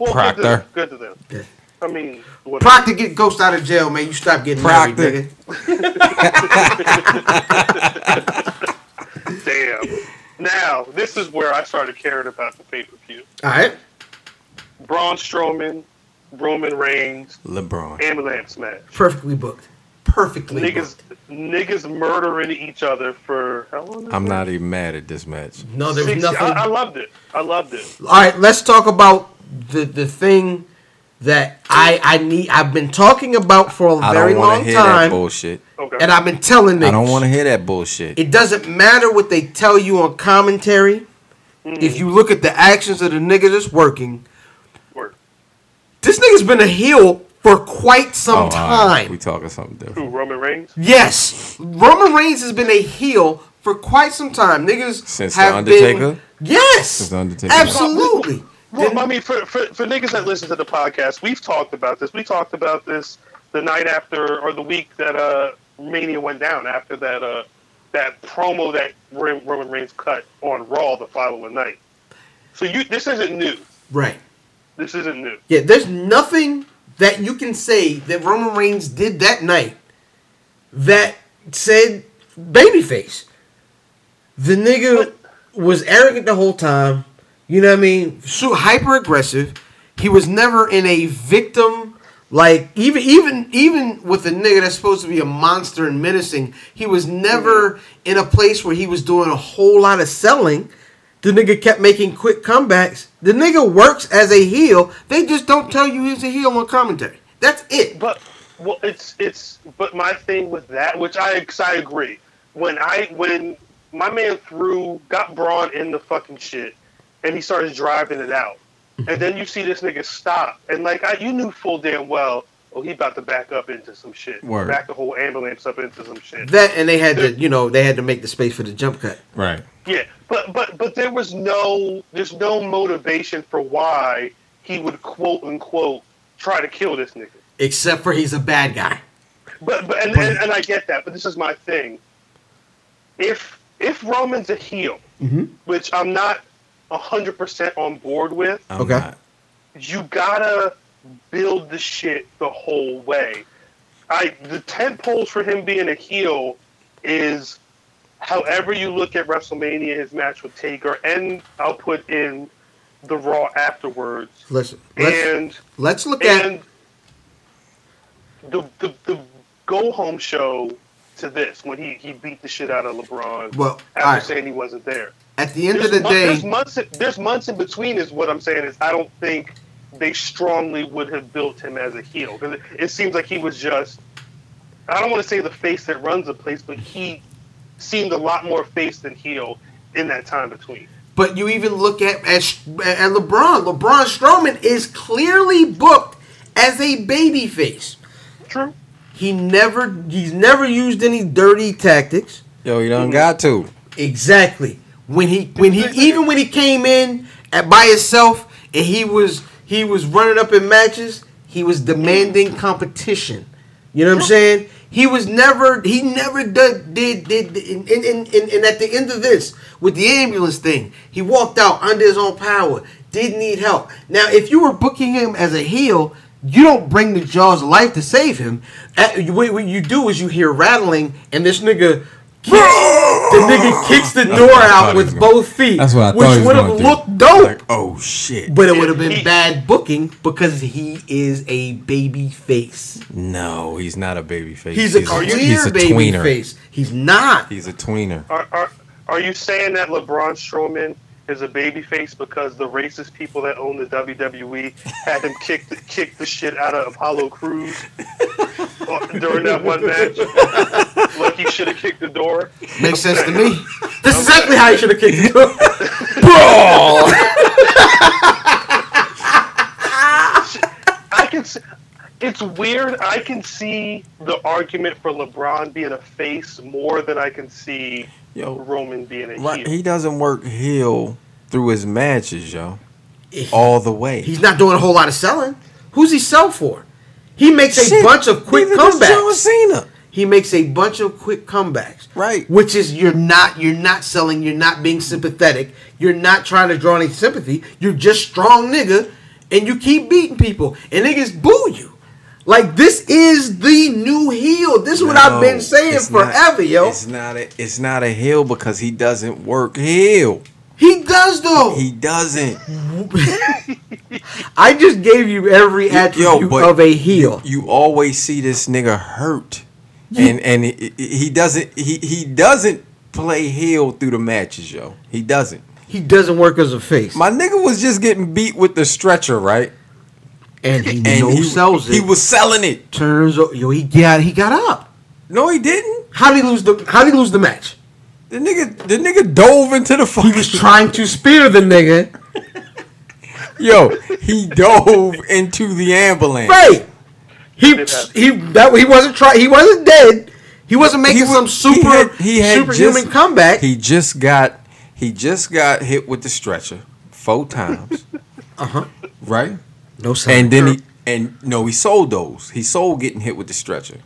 Well,
Proctor.
Good to them. Good to them. I mean, what,
Proctor get Ghost out of jail, man. You stop getting
Proctor.
married, nigga.
damn. Now, this is where I started caring about the pay per view.
All right.
Braun Strowman, Roman Reigns,
LeBron.
ambulance match.
Perfectly booked. Perfectly
Niggas,
booked.
niggas murdering each other for how long?
I'm not even mad at this match.
No, there was nothing.
I, I loved it. I loved it.
All right, let's talk about the the thing that I I need. I've been talking about for a
I
very
don't
long
to hear that
time,
bullshit.
Okay.
and I've been telling niggas.
I don't want to hear that bullshit.
It doesn't matter what they tell you on commentary.
Mm-hmm.
If you look at the actions of the nigga that's working,
Work.
this nigga's been a heel for quite
Oh,
some
all right.
time.
We talking something different.
Who? Roman Reigns.
Yes, Roman Reigns has been a heel for quite some time. Niggas
Since The Undertaker?
Been, yes,
Since The Undertaker.
absolutely.
Well, I mean, for, for for niggas that listen to the podcast, we've talked about this. We talked about this the night after or the week that uh Mania went down after that uh that promo that Roman Reigns cut on Raw the following night. So you this isn't new.
Right.
This isn't new.
Yeah, there's nothing that you can say that Roman Reigns did that night that said babyface. The nigga was arrogant the whole time. You know what I mean? So hyper aggressive. He was never in a victim like even even even with a nigga that's supposed to be a monster and menacing, he was never in a place where he was doing a whole lot of selling. The nigga kept making quick comebacks. The nigga works as a heel. They just don't tell you he's a heel on commentary. That's it.
But well, it's it's. But my thing with that, which I I agree, when I when my man threw got Braun in the fucking shit, and he started driving it out, mm-hmm. and then you see this nigga stop, and like I, you knew full damn well, oh he about to back up into some shit,
Word.
back the whole ambulance up into some shit.
That and they had to, you know, they had to make the space for the jump cut.
Right.
Yeah, but but but there was no there's no motivation for why he would quote unquote try to kill this nigga.
Except for he's a bad guy.
But but and, and, and I get that, but this is my thing. If if Roman's a heel, mm-hmm. which I'm not hundred percent on board with,
I'm
Okay.
not.
you gotta build the shit the whole way. I the tent poles for him being a heel is however you look at WrestleMania, his match with Taker, and I'll put in the Raw afterwards.
Listen, let's
and
let's look at
the, the the go home show to this when he, he beat the shit out of LeBron
Well,
after
alright.
saying he wasn't there.
At the end of the
mon-
day.
there's months there's months in between is what I'm saying is I don't think they strongly would have built him as a heel because it, it seems like he was just I don't want to say the face that runs the place, but he seemed a lot more face than heel in that time between.
But you even look at at, at LeBron. LeBron Strowman is clearly booked as a baby face.
True.
He never he's never used any dirty tactics.
Yo, you done got to.
Exactly. When he when he even when he came in at by himself and he was he was running up in matches, he was demanding competition. You know what I'm saying? He was never he never did did did and, and, and, and at the end of this with the ambulance thing, he walked out under his own power, didn't need help. Now if you were booking him as a heel, you don't bring the jaws of life to save him. What you do is you hear rattling and this nigga the nigga kicks the door out
thought he was
with both feet,
That's what I
which
thought he was
would have looked dope.
Like, oh shit.
But it would have been bad booking because he is a baby face.
no, he's not a baby face.
He's a
he's
clear
he's a
baby
tweener.
face. He's not.
He's a tweener.
Are, are are you saying that LeBron Strowman is a baby face because the racist people that own the WWE had him kick the, kick the shit out of Apollo Crews during that one match? like he should have kicked the door.
Makes sense to me. That's exactly how he should have kicked it.
I can. See, it's weird. I can see the argument for LeBron being a face more than I can see
Yo,
Roman being a
right,
heel.
he doesn't work heel through his matches, yo. All the way.
He's not doing a whole lot of selling. Who's he sell for? He makes a
Shit,
bunch of quick
does John
comebacks.
Cena.
He makes a bunch of quick comebacks.
Right.
Which is you're not you're not selling, you're not being sympathetic, you're not trying to draw any sympathy. You're just strong nigga and you keep beating people, and niggas boo you. Like this is the new heel. This is what I've been saying
it's not-
forever, yo.
It's not a it's not a heel because he doesn't work heel.
He does though.
He doesn't.
I just gave you every attribute
but
of a heel.
You always see this nigga hurt, and and he, he doesn't he he doesn't play heel through the matches, yo. He doesn't.
He doesn't work as a face,
My nigga was just getting beat with the stretcher, right?
and he
And
no
he
sells it.
He was selling it.
turns. Yo, he got he got up.
No, he didn't.
How did he lose the? How did he lose the match?
The nigga, the nigga dove into the fucking.
He was trying to spear the nigga.
Yo, he dove into the ambulance.
Right. He he that he wasn't trying. He wasn't dead. He wasn't making
He
some super
he had- he had
superhuman
just-
comeback.
He just got he just got hit with the stretcher four times.
Uh huh.
Right?
No sign.
And then he and no, he sold those. He sold getting hit with the stretcher.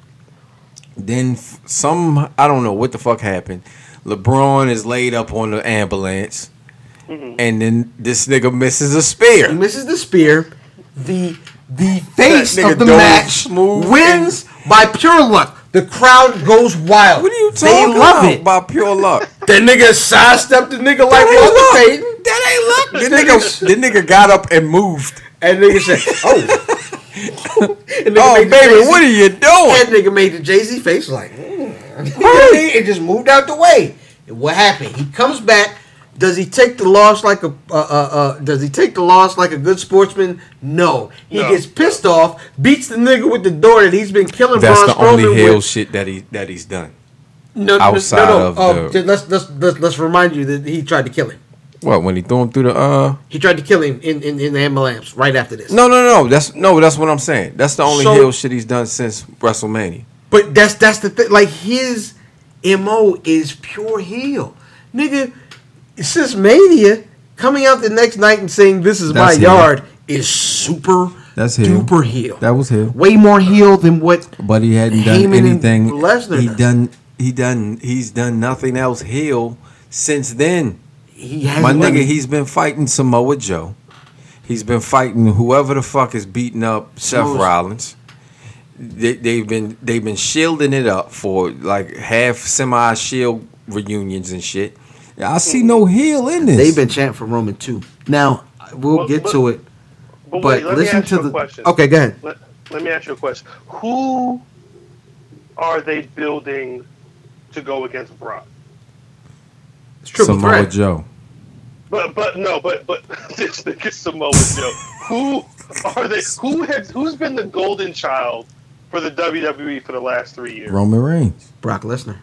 Then f- some I don't know what the fuck happened. LeBron is laid up on the ambulance, and then this nigga misses a spear.
he misses the spear. The the face of the match
smooth
wins by pure luck. The crowd goes wild.
What are you
They
talking
love
about?
it.
By pure luck.
The nigga sidestepped the nigga like
That ain't
Walter. Payton.
That ain't luck. The nigga, the nigga got up and moved.
And nigga said, "Oh,
Oh baby,
Jay-Z
what are you doing?
That nigga made the Jay Z face like, mm. and just moved out the way. And what happened? He comes back. Does he take the loss like a uh, uh, uh, Does he take the loss like a good sportsman? No. He
No.
gets pissed off, beats the nigga with the door that he's been killing.
That's
Braun
the only
Strowman
heel
with.
shit that he that he's done.
No, no,
outside
no, no.
of
Oh,
the-
let's, let's let's let's remind you that he tried to kill him.
What when he threw him through the uh?
He tried to kill him in in, in the ambulance right after this.
No, no, no. That's no. That's what I'm saying. That's the only
So-
heel shit he's done since WrestleMania.
But that's that's the thing. Like his mo is pure heel, nigga. Since Mania, coming out the next night and saying this is
That's
my yard is super
That's heel.
duper heel.
That was heel.
Way more heel than what
But he hadn't done
Heyman and
anything.
Lesnar
He
does.
done. He done. He's done nothing else heel since then.
he has.
My nigga, he's been fighting Samoa Joe. He's been fighting whoever the fuck is beating up Seth Rollins. They, they've been they've been shielding it up for like half semi shield reunions and shit. I see no heel in this.
They've been chanting for Roman too. Now we'll
Well,
get
but-
to it,
But,
but
wait, let
listen
me ask
to
you a
the.
question.
Okay, go ahead.
Let, let me ask you a question. Who are they building to go against Brock?
It's triple
Samoa
threat.
Joe.
But but no, but but this nigga Samoa Joe. Who are they? Who has who's been the golden child for the WWE for the last three years?
Roman Reigns.
Brock Lesnar.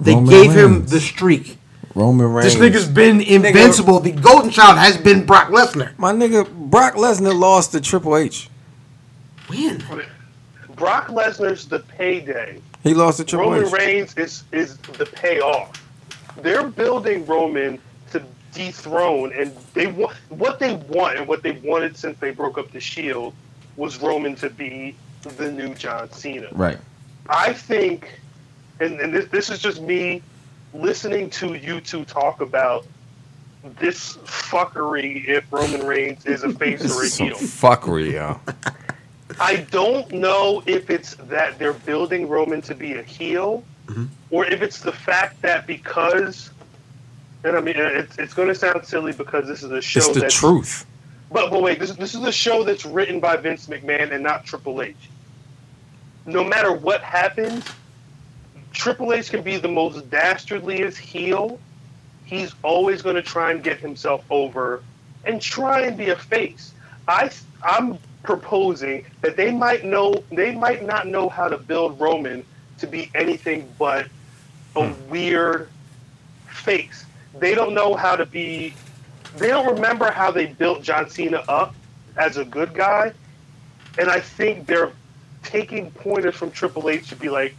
They
Roman
gave him
Reigns.
the streak.
Roman Reigns.
This nigga's been invincible. The golden child has been Brock Lesnar.
My nigga Brock Lesnar lost to Triple H.
When?
Brock Lesnar's the payday.
He lost to Triple
Roman
H.
Roman Reigns is is the payoff. They're building Roman to dethrone, and they want what they want and what they wanted since they broke up the Shield was Roman to be the new John Cena.
Right.
I think, and, and this this is just me listening to you two talk about this fuckery if Roman Reigns is a face or a heel.
fuckery, yo.
I don't know if it's that they're building Roman to be a heel,
Mm-hmm.
or if it's the fact that because, and I mean, it's, it's going to sound silly because this is a show
It's the
that's,
truth.
But, but wait, this, this is a show that's written by Vince McMahon and not Triple H. No matter what happens, Triple H can be the most dastardliest heel. He's always going to try and get himself over and try and be a face. I I'm proposing that they might know they might not know how to build Roman to be anything but a hmm. weird face. They don't know how to be they don't remember how they built John Cena up as a good guy. And I think they're taking pointers from Triple H to be like,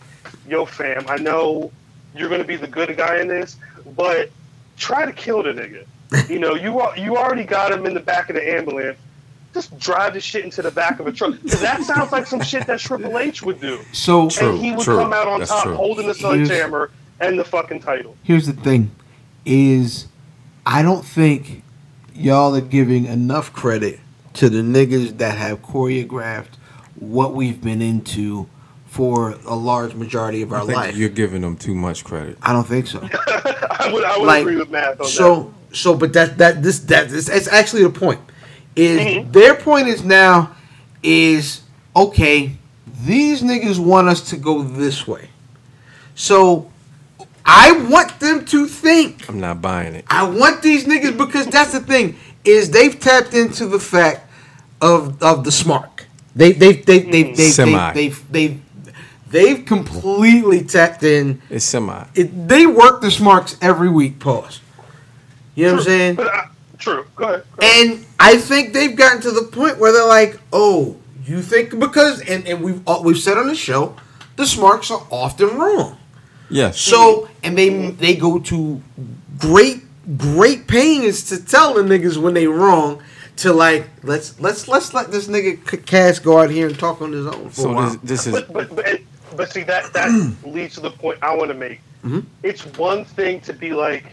yo fam, I know you're gonna be the good guy in this, but try to kill the nigga. You know, you you already got him in the back of the ambulance. Just drive the shit into the back of a truck. 'Cause that sounds like some shit that Triple H would do.
So
True,
and he would
true.
come out on
That's
top
true.
holding the
Here's-
sledgehammer and the fucking title.
here's the thing is I don't think y'all are giving enough credit to the niggas that have choreographed what we've been into for a large majority of
I
our
think
life.
you're giving them too much credit.
I don't think so.
I would, I would
Like,
agree with Matt on
so so but that that this that this it's actually the point is
Mhm.
their point is now is okay these niggas want us to go this way so i want them to think
I'm not buying it.
i want these niggas because that's the thing is they've tapped into the fact of of the smart they they they they they
Semi.
they they've, they've they've completely tapped in
It's semi.
it, they work the smarks every week pause you know what i'm saying.
But I, true. Go ahead. Go ahead.
and I think they've gotten to the point where they're like, "Oh, you think because?" And, and we've uh, we've said on the show, the Smarks are often wrong.
Yes.
So and they they go to great great pains to tell the niggas when they wrong. To like let's let's let's let this nigga C- Cass go out here and talk on his own for a
so
while.
this, this is
But, but, but, but see that that leads to the point I want to make.
Mhm.
It's one thing to be like,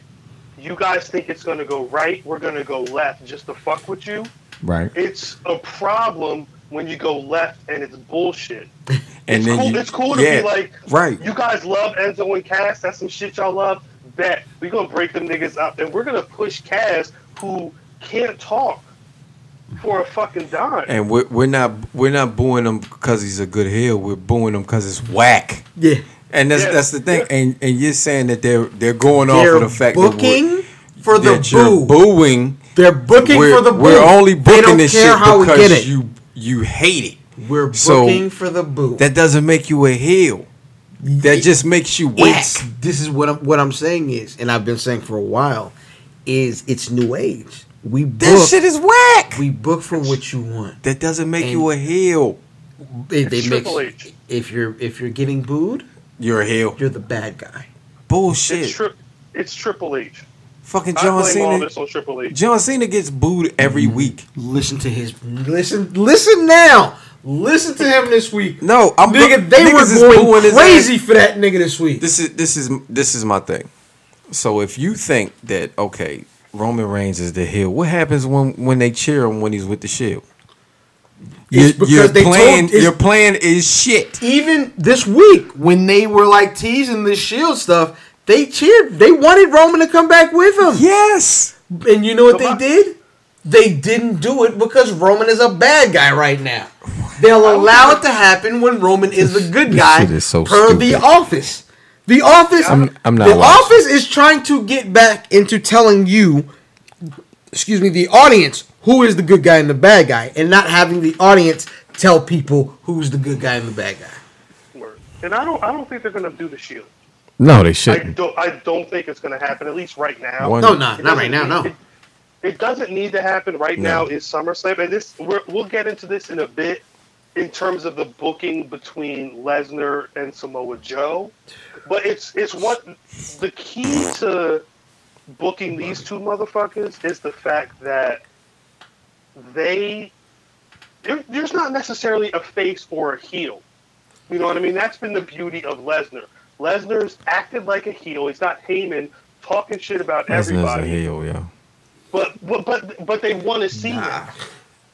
you guys think it's going to go right, we're going to go left just to fuck with you.
right.
It's a problem when you go left and it's bullshit.
And
it's
then
cool.
you,
it's cool to
yeah,
be like,
right.
you guys love Enzo and Cass. That's some shit y'all love. Bet we gonna break them niggas up, and we're gonna push Cass, who can't talk, for a fucking dime.
And we're, we're not we're not booing him because he's a good heel. We're booing him because it's whack.
yeah,
And that's
Yeah.
that's the thing. And and you're saying that they're they're going
they're
off of the fact that, we're,
booking for the
that you're
boo.
booing.
They're booking
we're,
for the boo.
we're only
They
booking this
care
shit
how we
because
get it.
you you hate it.
We're
So,
booking for the boo.
That doesn't make you a heel. That just makes you whack.
this is what I'm what I'm saying is, and I've been saying for a while, is it's new age. We
That
book
shit is whack.
we book for what you want.
That doesn't make
And-
you a heel.
It, it
Triple
makes
H.
if you're if you're getting booed,
You're a heel.
you're the bad guy.
Bullshit.
It's, tri- it's Triple H.
Fucking
I
John
blame all
Cena.
this on Triple H.
John Cena gets booed every mm-hmm. week.
Listen to his listen listen now. Listen to him this week.
No, I'm
Nigga, they
niggas
were
booing
going
his
crazy for that nigga this week.
This is this is this is my thing. So if you think that okay, Roman Reigns is the heel, what happens when when they cheer him when he's with the Shield? Your,
because
your
they told-
plan,
it's-
your plan is shit.
Even this week, when they were like teasing the shield stuff, they cheered. They wanted Roman to come back with them.
Yes.
And you know what
Come
they
on.
did? They didn't do it because Roman is a bad guy right now. They'll allow it to happen when Roman is the good guy
shit is so
per
stupid.
The Office. The Office.
I'm- I'm not
the
watching.
Office is trying to get back into telling you, excuse me, the audience who is the good guy and the bad guy, and not having the audience tell people who's the good guy and the bad guy.
And I don't I don't think they're gonna do the Shield.
No, they shouldn't.
don't I don't think it's gonna happen at least right now.
One-
No, not
It
not right
doesn't
now.
need-
No.
It, it doesn't need to happen right
No.
now. Is SummerSlam, and this we're, we'll get into this in a bit in terms of the booking between Lesnar and Samoa Joe. But it's it's what the key to booking these two motherfuckers is the fact that they there, there's not necessarily a face or a heel. You know what I mean? That's been the beauty of Lesnar. Lesnar's acted like a heel. He's not Heyman talking shit about everybody.
Lesnar's a heel, yeah.
But but but but they want to see him.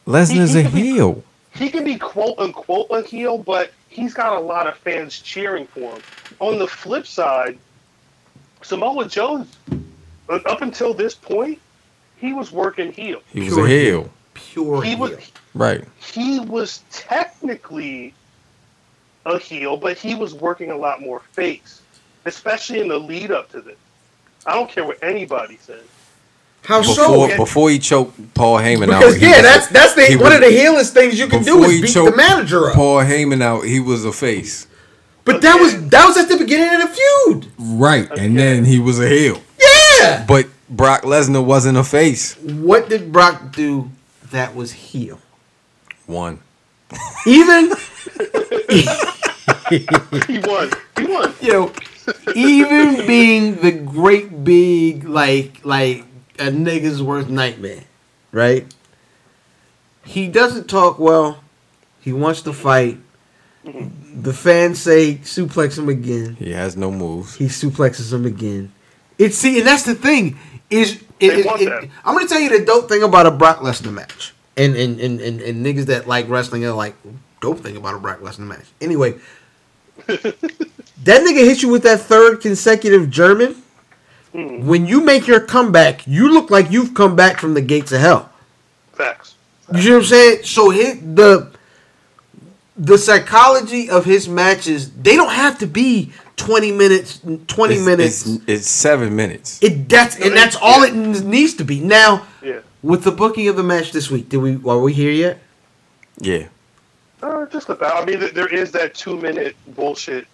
Lesnar's
He-
a
he could be-
heel.
He can be quote unquote a heel, but he's got a lot of fans cheering for him. On the flip side, Samoa Joe's, uh, up until this point, he was working heel.
He was
Pure
a heel.
Pure
He
heel.
was
Right.
he was technically a heel, but he was working a lot more face, especially in the lead up to this. I don't care what anybody says.
How
Before
so?
before he choked Paul Heyman out.
Because
he
yeah,
was-
that's that's the
he
one
was-
of the healest things you can do
before
is
he
beat the manager up.
Paul Heyman out. He was a face.
But that was that was at the beginning of the feud.
Right, and then he was a heel.
Yeah.
But Brock Lesnar wasn't a face.
What did Brock do that was heel?
One.
Even
He won. He won.
you know, even being the great big like like a nigga's worst nightmare, right? He doesn't talk well. He wants to fight. The fans say suplex him again.
He has no moves.
He suplexes him again. It's see, and that's the thing is It- it- it- I'm gonna tell you the dope thing about a Brock Lesnar match, and and, and, and and niggas that like wrestling are like dope thing about a Brock Lesnar match. Anyway, that nigga hit you with that third consecutive German.
Hmm.
When you make your comeback, you look like you've come back from the gates of hell.
Facts.
You see what I'm saying? So hit the the psychology of his matches, they don't have to be 20 minutes, 20
It's,
minutes.
It's, it's seven minutes.
it that's and that's all it needs to be. Now,
Yeah.
with the booking of the match this week, did we are we here yet?
Yeah.
Uh, just about. I mean, there is that two minute bullshit.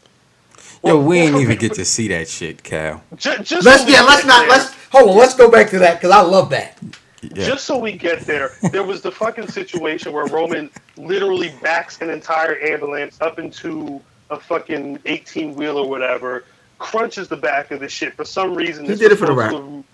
Yo, we ain't even get to see that shit, Cal.
Ju- just
Let's
so we
yeah, let's not
there-
let's hold on, let's go back to that because I love that.
Yeah.
Just so we get there, there was the fucking situation where Roman literally backs an entire ambulance up into a fucking 18 wheel or whatever, crunches the back of the shit. For some reason,
He did it for the
supposed
Rock.
to-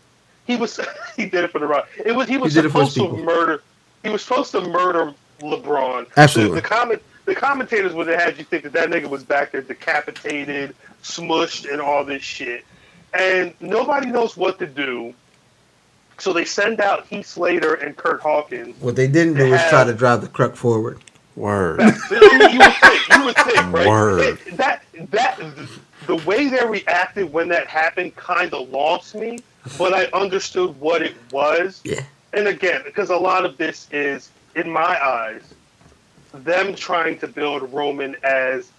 He was he did it for the rock. It was he was
He did it for his
supposed to
people.
murder. He was supposed to murder LeBron.
Absolutely.
The, the comment the commentators would have had you think that that nigga was back there decapitated, smushed, and all this shit, and nobody knows what to do. So they send out Heath Slater and Kurt Hawkins.
What they didn't do was try to drive the crook forward.
Word.
you would think, you would think, right?
Word.
It- that that the way they reacted when that happened kind of lost me, but I understood what it was.
Yeah.
And again, because a lot of this is, in my eyes, them trying to build Roman as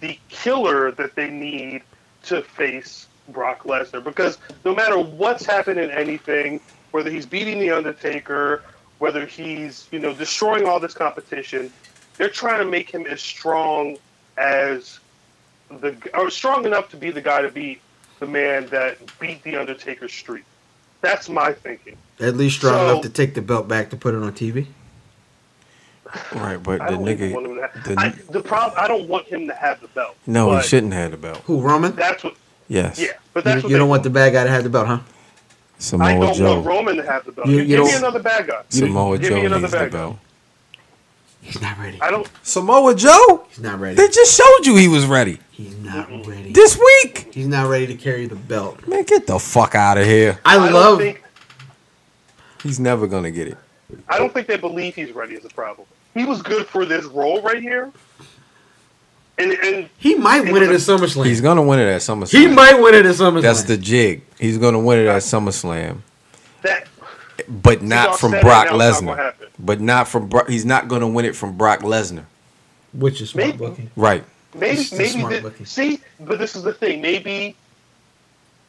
the killer that they need to face Brock Lesnar. Because no matter what's happened in anything, whether he's beating The Undertaker, whether he's, you know, destroying all this competition, they're trying to make him as strong as the or strong enough to be the guy to beat the man that beat The Undertaker's streak. That's my thinking.
At least strong
So-
enough to take the belt back to put it on TV.
Right, but
I
the
don't want him
nigga.
to
The,
I, the problem. I don't want him to have the belt.
no, he shouldn't have the belt.
Who Roman?
That's what.
Yes.
Yeah, but
You,
that's what
you don't want the bad guy to have the belt, huh?
Samoa I
Samoa
don't
Joe.
want Roman to have the belt.
You- you
Give me another bad guy.
Samoa
Give me
Joe
another
needs the
bad guy.
belt.
He's not ready.
I don't.
Samoa Joe?
He's not ready.
They just showed you he was ready
He's not ready.
this week.
He's not ready to carry the belt.
Man, get the fuck out of here.
I,
I
love.
think.
He's never gonna get it.
I don't think they believe he's ready. Is a problem. He was good for this role right here. And and
he might win it at SummerSlam.
He's gonna win it at SummerSlam.
he might win it at SummerSlam.
That's the jig. He's gonna win it at SummerSlam,
that
but not from Brock
and now it's not gonna
Lesnar. But not from Brock. He's not gonna win it from Brock Lesnar.
which is smart
Maybe.
booking.
Right.
maybe
It's
maybe
smart
the,
booking.
see, but this is the thing. Maybe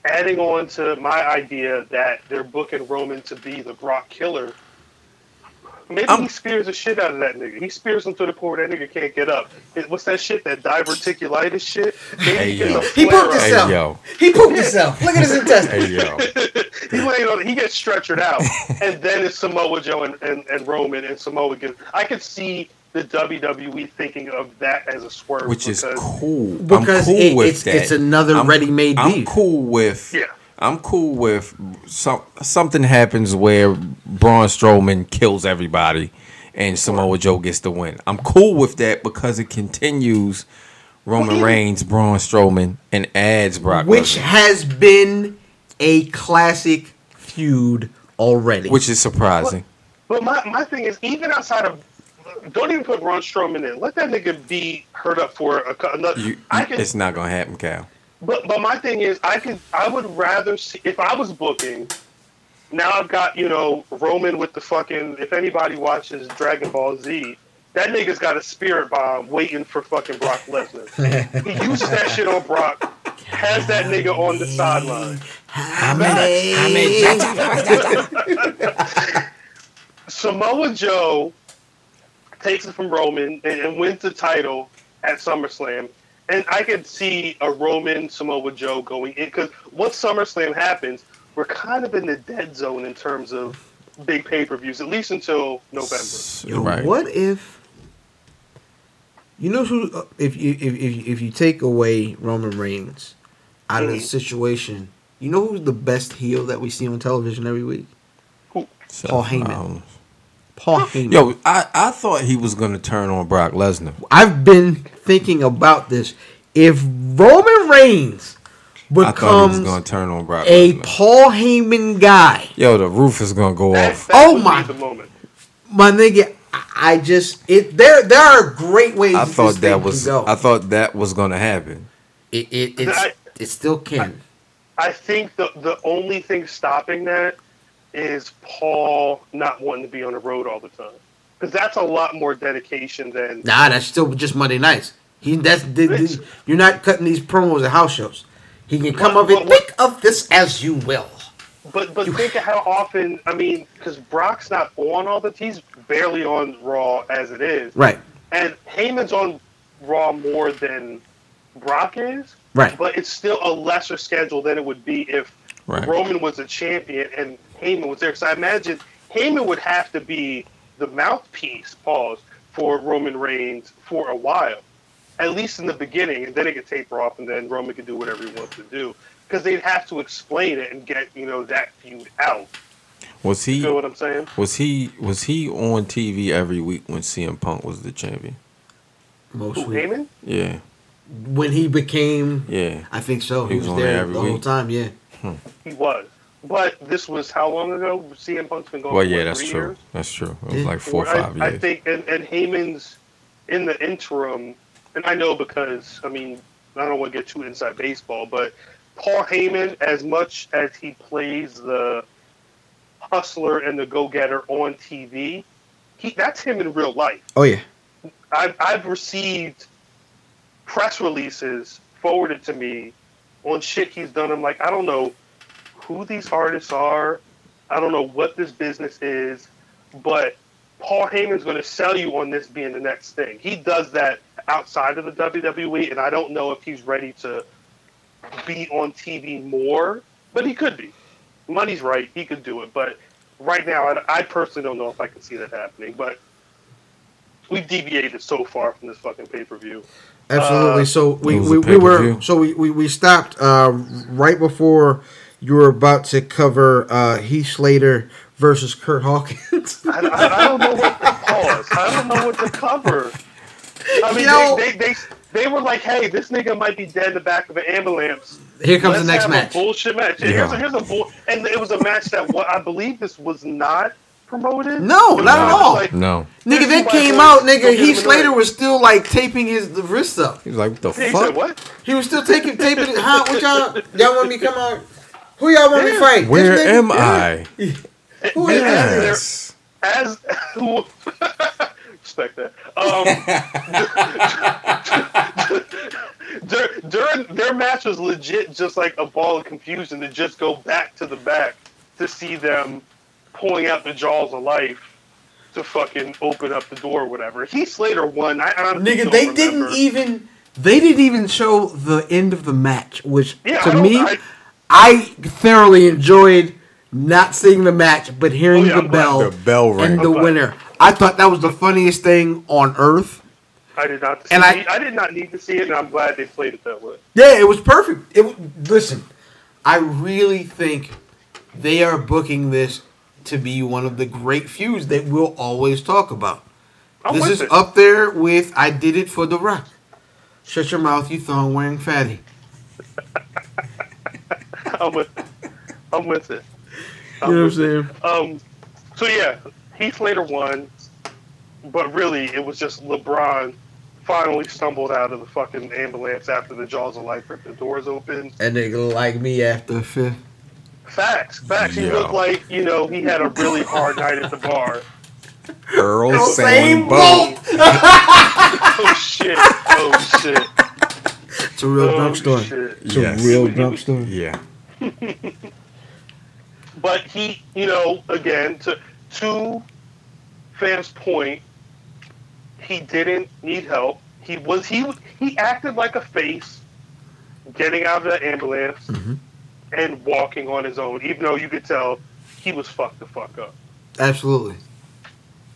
adding on to my idea that they're booking Roman to be the Brock killer. Maybe
I'm-
he spears the shit out of that nigga. He spears him to the point where that nigga can't get up. It- What's that shit? That diverticulitis shit?
Hey,
he
yo.
He pooped
up.
Hey
himself.
yo.
He pooped himself. Look at his intestines.
Hey yo.
he laying on. He gets stretchered out, and then it's Samoa Joe and, and, and Roman, and Samoa gets. I could see the WWE thinking of that as a swerve,
Which is cool.
Because
I'm cool
it-
with
it's-
that.
it's another
I'm-
ready-made
I'm
beef.
cool with.
Yeah.
I'm cool with some something happens where Braun Strowman kills everybody and Samoa Joe gets the win. I'm cool with that because it continues Roman
Well,
Reigns, Braun Strowman, and adds Brock
which
Lesnar,
has been a classic feud already.
which is surprising.
But my, my thing is, even outside of, don't even put Braun Strowman in. Let that nigga be hurt up for a, another.
You,
I
you-
could,
it's not gonna happen, Cal.
But but my thing is, I could, I would rather see if I was booking. Now I've got you know Roman with the fucking. If anybody watches Dragon Ball Z, that nigga's got a spirit bomb waiting for fucking Brock Lesnar. he uses that shit on Brock. Has that nigga on the sideline. Samoa Joe takes it from Roman and, and wins the title at SummerSlam. And I could see a Roman Samoa Joe going in because once SummerSlam happens, we're kind of in the dead zone in terms of big pay per views, at least until November.
Yo,
right.
what if you know who? uh, If you if if, if you take away Roman Reigns out of the
Mhm.
situation, you know who's the best heel that we see on television every week? Paul Heyman.
Rollins.
Paul Heyman.
Yo, I, I thought he was gonna turn on Brock Lesnar.
I've been thinking about this. If Roman Reigns
I thought he was
becomes
gonna turn on Brock
a
Lesnar.
Paul Heyman guy,
Yo, the roof is gonna go
That,
off.
that
Oh my-
The
my nigga. I- I just it there. There are great ways.
I thought
thing
that
can
was.
Go.
I thought that was gonna happen.
it. It, it's,
I-
it still can.
I think the the only thing stopping that is Paul not wanting to be on the road all the time. Because that's a lot more dedication than
Nah, that's still just Monday nights. He that's the, the- you're not cutting these promos at house shows. He can come
What-
up and
what- what-
think of this as you will.
But but think of how often I mean, because Brock's not on all the he's barely on Raw as it is,
Right,
and Heyman's on Raw more than Brock is.
right.
But it's still a lesser schedule than it would be if
Right.
Roman was a champion and Heyman was there. Because I imagine Heyman would have to be the mouthpiece, pause, for Roman Reigns for a while, at least in the beginning, and then it could taper off, and then Roman could do whatever he wants to do. Because they'd have to explain it and get you know that feud out.
Was he?
You know what I'm saying?
Was he? Was he on TV every week when CM Punk was the champion?
Most Who
Mostly
Heyman?
Yeah,
when he became,
yeah.
I think so. He,
He
was,
was
there
there every
the whole
week.
time. Yeah,
He was. But this was how long ago? CM Punk's been going.
Well, yeah, that's
three
true.
years?
That's true. It was like four or five
I,
years.
I think, and, and Heyman's in the interim, and I know because, I mean, I don't want to get too inside baseball, but Paul Heyman, as much as he plays the hustler and the go-getter on TV, he that's him in real life.
oh yeah,
I've, I've received press releases forwarded to me on shit he's done. I'm like, I don't know who these artists are. I don't know what this business is, but Paul Heyman's going to sell you on this being the next thing. He does that outside of the WWE, and I don't know if he's ready to be on TV more, but he could be. Money's right; he could do it. But right now, I, I personally don't know if I can see that happening. But we've deviated so far from this fucking pay per view.
absolutely.
Uh,
so we, we, we were so we, we, we stopped uh, right before you were about to cover uh, Heath Slater versus Kurt Hawkins.
I, I, I don't know what to call pause. I don't know what to cover. I mean,
Yo.
they, they, they, they were like, "Hey, this nigga might be dead in the back of an ambulance."
Here comes
Let's
the next
have
match.
A bullshit match. And
Yeah.
Here's a, here's a bull, and it was a match that what I believe this was not promoted.
No, not at all.
like,
no,
Nigga,
This
they came out, nigga.
get
Heath Slater was still like taping his the wrists up.
he was like, "What the
He
fuck?"
said what?
He was still taking taping. it. Huh? What y'all? Y'all want me to come out? Who y'all want me to
Yeah.
fight? This
Where
nigga?
am I?
Who is that?
Yes.
As respect that. Um, dur- during their match was legit, just like a ball of confusion to just go back to the back to see them pulling out the jaws of life to fucking open up the door or whatever. Heath Slater won. I honestly
Nigga,
don't
they
remember.
didn't even. They didn't even show the end of the match, which
Yeah,
to me,
I-
I, thoroughly enjoyed not seeing the match, but hearing
Oh, yeah,
the bell,
The bell
and the
glad.
winner. I thought that was the funniest thing on earth.
I did not.
And I-
I, did not need to see it, and I'm glad they played it that way.
Yeah, it was perfect. It listen, I really think they are booking this to be one of the great feuds that we'll always talk about.
I'm
this is
it.
up there with "I Did It for the Rock." Shut your mouth, you thong wearing fatty.
I'm with. I'm with it.
You know what I'm saying?
Um, so yeah, Heath Slater won, but really it was just LeBron finally stumbled out of the fucking ambulance after the jaws of life ripped the doors open.
And nigga like me after a fifth.
Facts, facts. He looked like you know he had a really hard night at the bar.
Earl
Same
same
boat.
boat.
Oh shit! Oh shit!
It's a real
Oh,
drunk story.
shit.
It's a real drunk story.
Yeah.
But he, you know, again to to Fam's point, he didn't need help. He was he he acted like a face, getting out of the ambulance
Mm-hmm.
and walking on his own, even though you could tell he was fucked the fuck up.
Absolutely.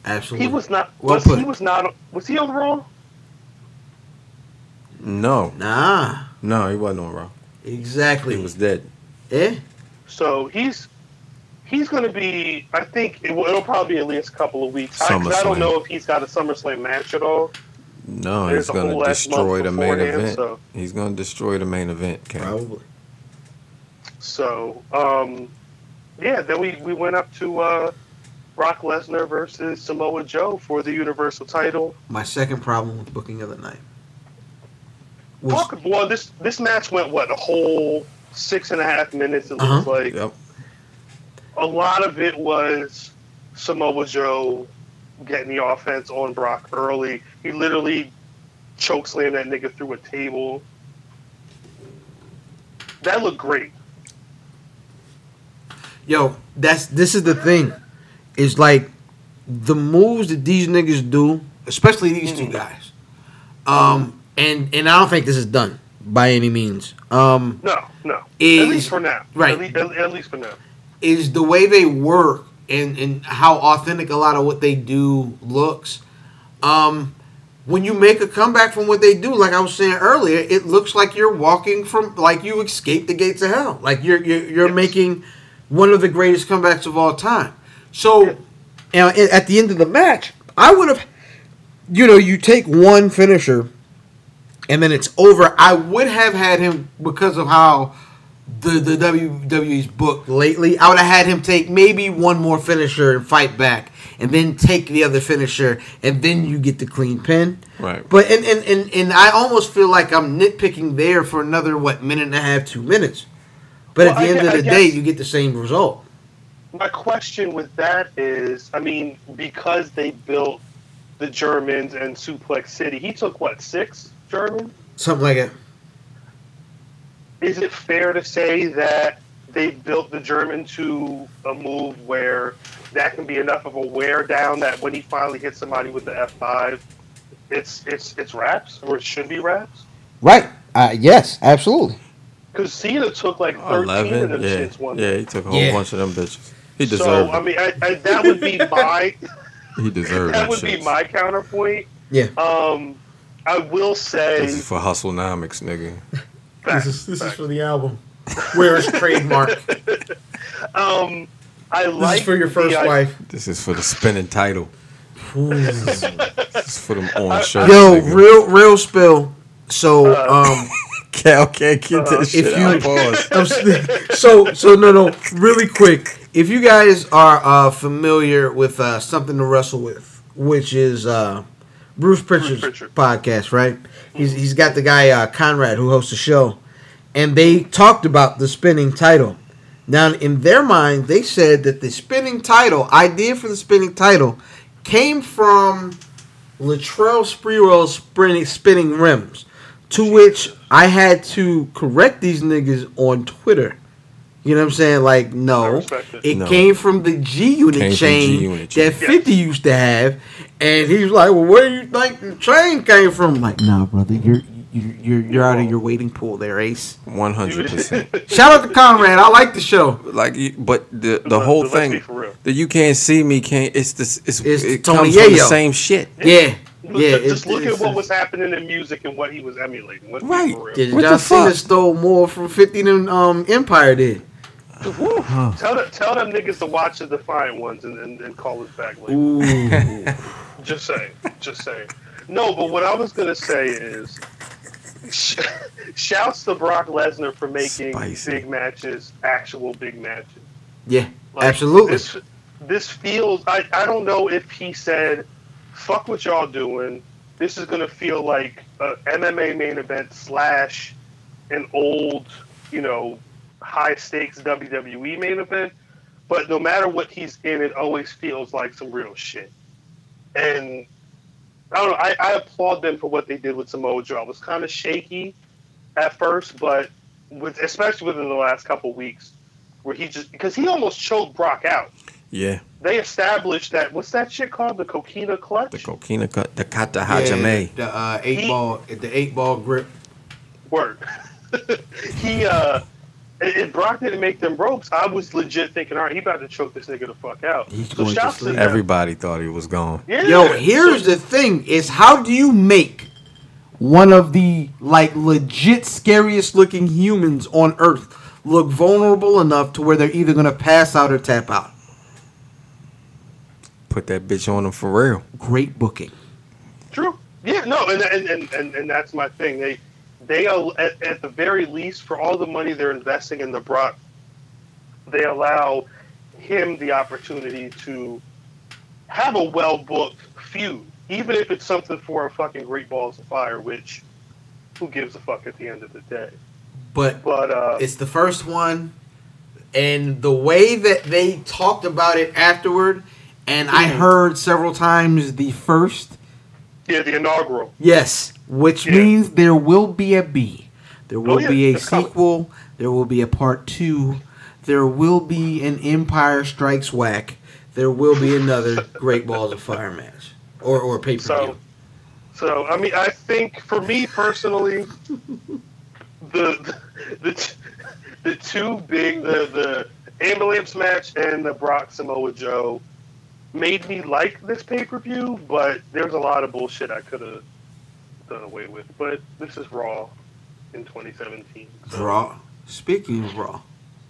Absolutely.
He was not.
Well
was
put.
he was not? Was he on Raw?
No,
Nah.
no, he wasn't on Raw.
Exactly.
He was dead.
Eh?
So he's he's going to be. I think it will, it'll probably be at least a couple of weeks. I, 'cause I don't know if he's got a SummerSlam match at all.
No,
There's
he's gonna destroy the main event.
so-
He's gonna destroy the main event. Cam.
Probably.
So, um, yeah, then we, we went up to uh, Brock Lesnar versus Samoa Joe for the Universal title.
My second problem with booking of the night was
Talk, well, this this match went what a whole six and a half minutes. It
Uh-huh.
looks like
Yep.
a lot of it was Samoa Joe getting the offense on Brock early. He literally chokeslammed that nigga through a table. That looked great.
yo. That's this is the thing. Is like the moves that these niggas do, especially these two guys. Um, and and I don't think this is done by any means. Um,
No, no.
Is-
at least for now.
right.
At, le- at, least for now.
is the way they work and, and how authentic a lot of what they do looks. Um, when you make a comeback from what they do, like I was saying earlier, it looks like you're walking from like you escaped the gates of hell. Like you're you're, you're
Yes.
making one of the greatest comebacks of all time. So, you know, at the end of the match, I would have, you know, you take one finisher, and then it's over. I would have had him because of how the the WWE's booked lately. I would have had him take maybe one more finisher and fight back, and then take the other finisher, and then you get the clean pin.
Right.
But and and, and, and I almost feel like I'm nitpicking there for another what minute and a half, two minutes. But at the
I
end
gue-
of the day, you get the same result.
My question with that is, I mean, because they built the Germans and Suplex City, he took what six Germans?
Something like that.
Is it fair to say that they built the German to a move where that can be enough of a wear down that when he finally hits somebody with the F five, it's it's it's wraps or it should be wraps?
Right. Uh, yes, absolutely.
Because Cena took like thirteen of
Eleven.
them
Yeah.
shits one
Yeah. He took a whole
Yeah.
bunch of them bitches. He deserved.
So
deserved.
I mean, I, I, that would be my
He deserved
that
them
would be my counterpoint.
Yeah.
Um, I will say
This is for hustlenomics, nigga.
facts,
this is this is for the album. Where is trademark?
um, I
This
like
is for your first
the,
wife.
This is for the spinning title. This is for them orange shirts.
Yo,
nigga.
real real spill. So um,
Cal can't get this shit
if you-
out. Pause.
I'm so so no no really quick. If you guys are uh, familiar with uh, something to wrestle with, which is uh, Bruce Prichard's
Prichard.
podcast, right? He's he's got the guy uh, Conrad who hosts the show, and they talked about the spinning title. Now, in their mind, they said that the spinning title idea for the spinning title came from Latrell Sprewell's spinning, spinning rims, to which I had to correct these niggas on Twitter. You know what I'm saying? Like, no,
it.
it
No.
came from the G Unit chain
G-Unit
that
chain.
50 used to have, and he was like, "Well, where do you think the chain came from?" I'm like, nah, brother, you're you're you're, you're out of your waiting pool there, Ace.
One hundred percent.
Shout out to Conrad. I like the show.
Like, but the the
But-
whole
but
thing, that you can't see me can't. It's this. It's,
It's
it
Tony
comes from the same shit.
Yeah,
Look,
yeah.
just
it-
look at what was happening in music and what he was emulating. Let's
Right.
for real.
Yeah,
What
John
the
Cena stole more from 50 than um, Empire did.
Tell them, tell them niggas to watch the Defiant ones and, and, and call us back later.
Ooh.
Just saying. Just saying. No, but what I was gonna say is, sh- shouts to Brock Lesnar for making
Spicy.
big matches actual big matches.
yeah,
Like,
absolutely.
This, this feels. I, I don't know if he said, "Fuck what y'all doing." This is gonna feel like a MMA main event slash an old, you know, high stakes WWE main event. But no matter what he's in, it always feels like some real shit. And I don't know. I, I applaud them for what they did with Samoa Joe. I was kind of shaky at first, but with especially within the last couple weeks, where he just because he almost choked Brock out.
Yeah,
They established that what's that shit called the coquina clutch?
the coquina cut, the kata
Yeah, the uh, eight
He-
ball, the eight ball grip.
Word. he uh, if if Brock didn't make them ropes, I was legit thinking, all right, he about to choke this nigga the fuck out.
He's
so
going to sleep.
Everybody thought he was gone.
Yeah.
Yo, here's
So-
the thing: is how do you make one of the like legit scariest looking humans on Earth look vulnerable enough to where they're either gonna pass out or tap out?
Put that bitch on him for real.
Great booking.
True. Yeah, no, and and, and, and, and that's my thing. They they are at, at the very least for all the money they're investing in the Brock they allow him the opportunity to have a well booked feud, even if it's something for a fucking Great Balls of Fire, which who gives a fuck at the end of the day.
But
But uh,
it's the first one, and the way that they talked about it afterward, and I
Mm-hmm.
heard several times the first.
yeah, the inaugural.
Yes, which
Yeah.
means there will be a B. There oh, will
Oh, yeah,
be a
it's coming.
sequel. There will be a part two. There will be an Empire Strikes Whack. There will be another Great Balls of Fire match or or pay per
So,
view.
so I mean, I think for me personally, the the the two big the the ambulance match and the Brock Samoa Joe made me like this pay per view, but there's a lot of bullshit I could have done away with. But this is Raw in 2017. So,
Raw. Speaking of Raw,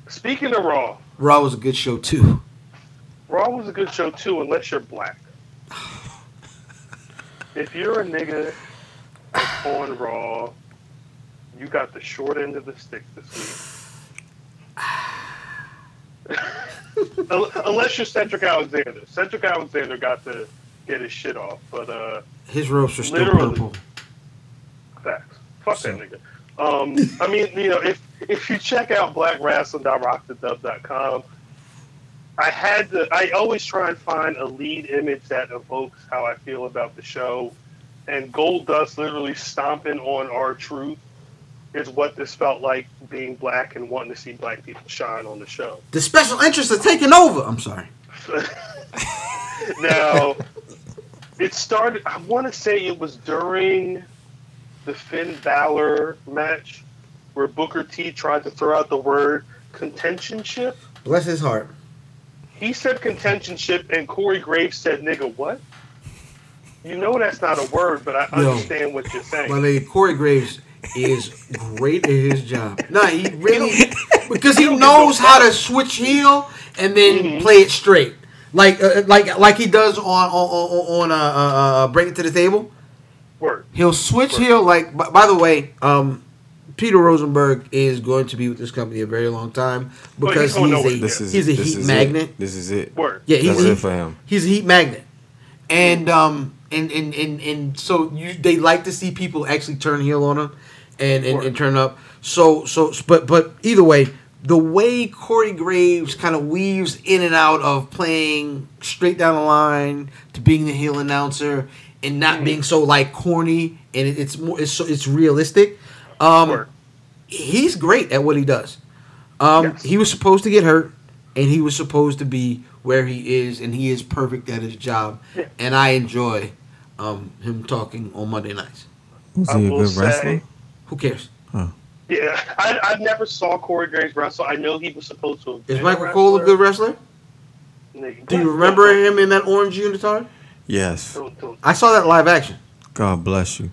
Speaking of Raw,
Raw was a good show too.
Raw was a good show too, unless you're black. If you're a nigga on Raw, you got the short end of the stick this week. Unless you're Cedric Alexander. Cedric Alexander got to get his shit off, but uh,
His ropes are still purple.
Facts. Fuck that nigga. Um, I mean, you know, if if you check out blackwrestling.rockthedub.com, I had to. I always try and find a lead image that evokes how I feel about the show, and Goldust literally stomping on R Truth is what this felt like being black and wanting to see black people shine on the show.
The special interests are taking over. I'm sorry.
now, it started. I want to say it was during the Finn Balor match where Booker T tried to throw out the word contentionship.
Bless his heart.
He said contentionship, and Corey Graves said, "Nigga, what?" You know that's not a word, but I understand what you're saying.
My nigga Corey Graves is great at his job. Nah, he really because he knows how to switch heel and then
Mhm.
play it straight, like uh, like like he does on on on, on uh, uh, uh, Bring It to the Table.
Word.
He'll switch heel. Like by, by the way, um, Peter Rosenberg is going to be with this company a very long time because
he's
he's a
This is
he's a
this
heat
is
magnet.
It. This is it.
Word.
Yeah, he's
That's
he-
it for him.
He's a heat magnet, and um, and and and, and so you they like to see people actually turn heel on him, and and, and turn up. So so but but either way, the way Corey Graves kind of weaves in and out of playing straight down the line to being the heel announcer and not
Mm-hmm.
being so like corny and it, it's more it's so it's realistic. Um,
Word.
he's great at what he does. Um,
Yes.
He was supposed to get hurt, and he was supposed to be where he is, and he is perfect at his job.
Yeah.
And I enjoy um, him talking on Monday nights.
Was he a good
say-
wrestler?
Who cares?
Yeah, I, I never saw Corey Graves wrestle. I know he was supposed to.
Is
been a
Michael Cole a good wrestler? Do you remember him in that orange unitard?
Yes.
don't- don't-
I saw that live action.
God bless you.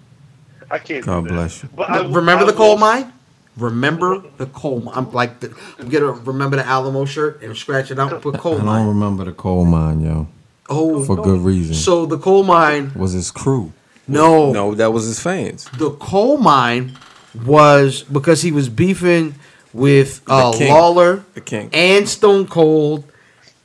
I can't.
God
do that.
bless you.
But I,
remember
I
the coal mine? Remember the coal mine? I'm like, the, I'm gonna remember the Alamo shirt and scratch it out and put
I
coal
don't
mine.
remember the coal mine, yo.
Oh,
For good reason.
so the coal mine?
was his crew?
No,
No, that was his fans.
the coal mine was because he was beefing with uh,
The.
Lawler
The king.
and Stone Cold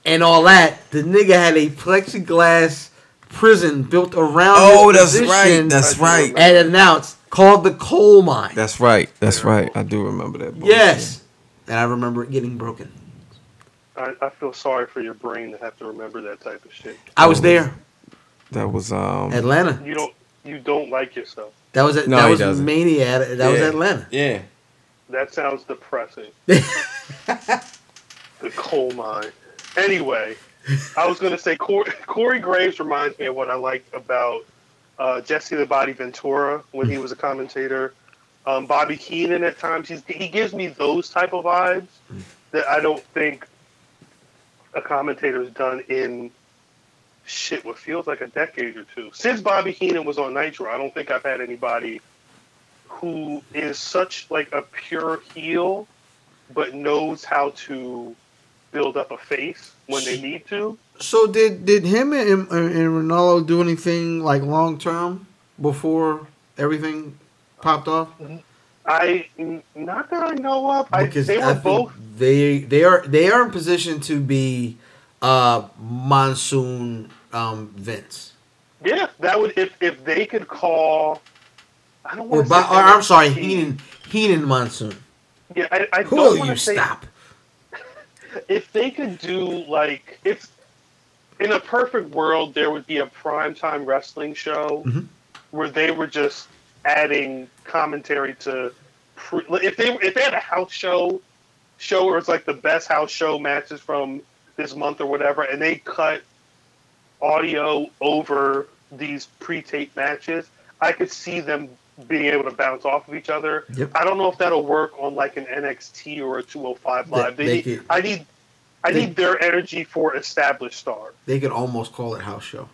and all that. The nigga had a plexiglass prison built around.
Oh,
his
that's right. That's right.
and announced called the coal mine.
That's right. That's right. I do remember that. bullshit.
yes, and I remember it getting broken.
I, I feel sorry for your brain to have to remember that type of shit.
I was there,
That was um.
Atlanta.
You don't. You don't like yourself.
That was at,
No,
that was
doesn't.
Mania. That was Atlanta.
Yeah.
That sounds depressing. the coal mine. Anyway, I was going to say Corey, Graves reminds me of what I liked about uh, Jesse the Body Ventura when he was a commentator. Um, Bobby Heenan at times he's, he gives me those type of vibes that I don't think a commentator has done in shit what feels like a decade or two since Bobby Heenan was on Nitro. I don't think I've had anybody who is such like a pure heel, but knows how to build up a face when they need to.
So did did him and, and Ranallo do anything like long term before everything popped off?
I not that I know of. I,
Because
they were both.
they they are they are in position to be uh monsoon um Vince.
Yeah, that would if if they could call. I don't
Or,
want to.
by, or I'm sorry, Heenan Heenan Monsoon.
Yeah, I, I
Who
don't
will
want
you
to say
stop?
If they could do like if in a perfect world there would be a primetime wrestling show
Mhm.
where they were just adding commentary to pre, if they if they had a house show show where it's like the best house show matches from this month or whatever and they cut audio over these pre-taped matches i could see them being able to bounce off of each other
Yep.
i don't know if that'll work on like an nxt or a 205 live they,
they
need,
could-
i need i
they-
need their energy for established stars
They could almost call it house show.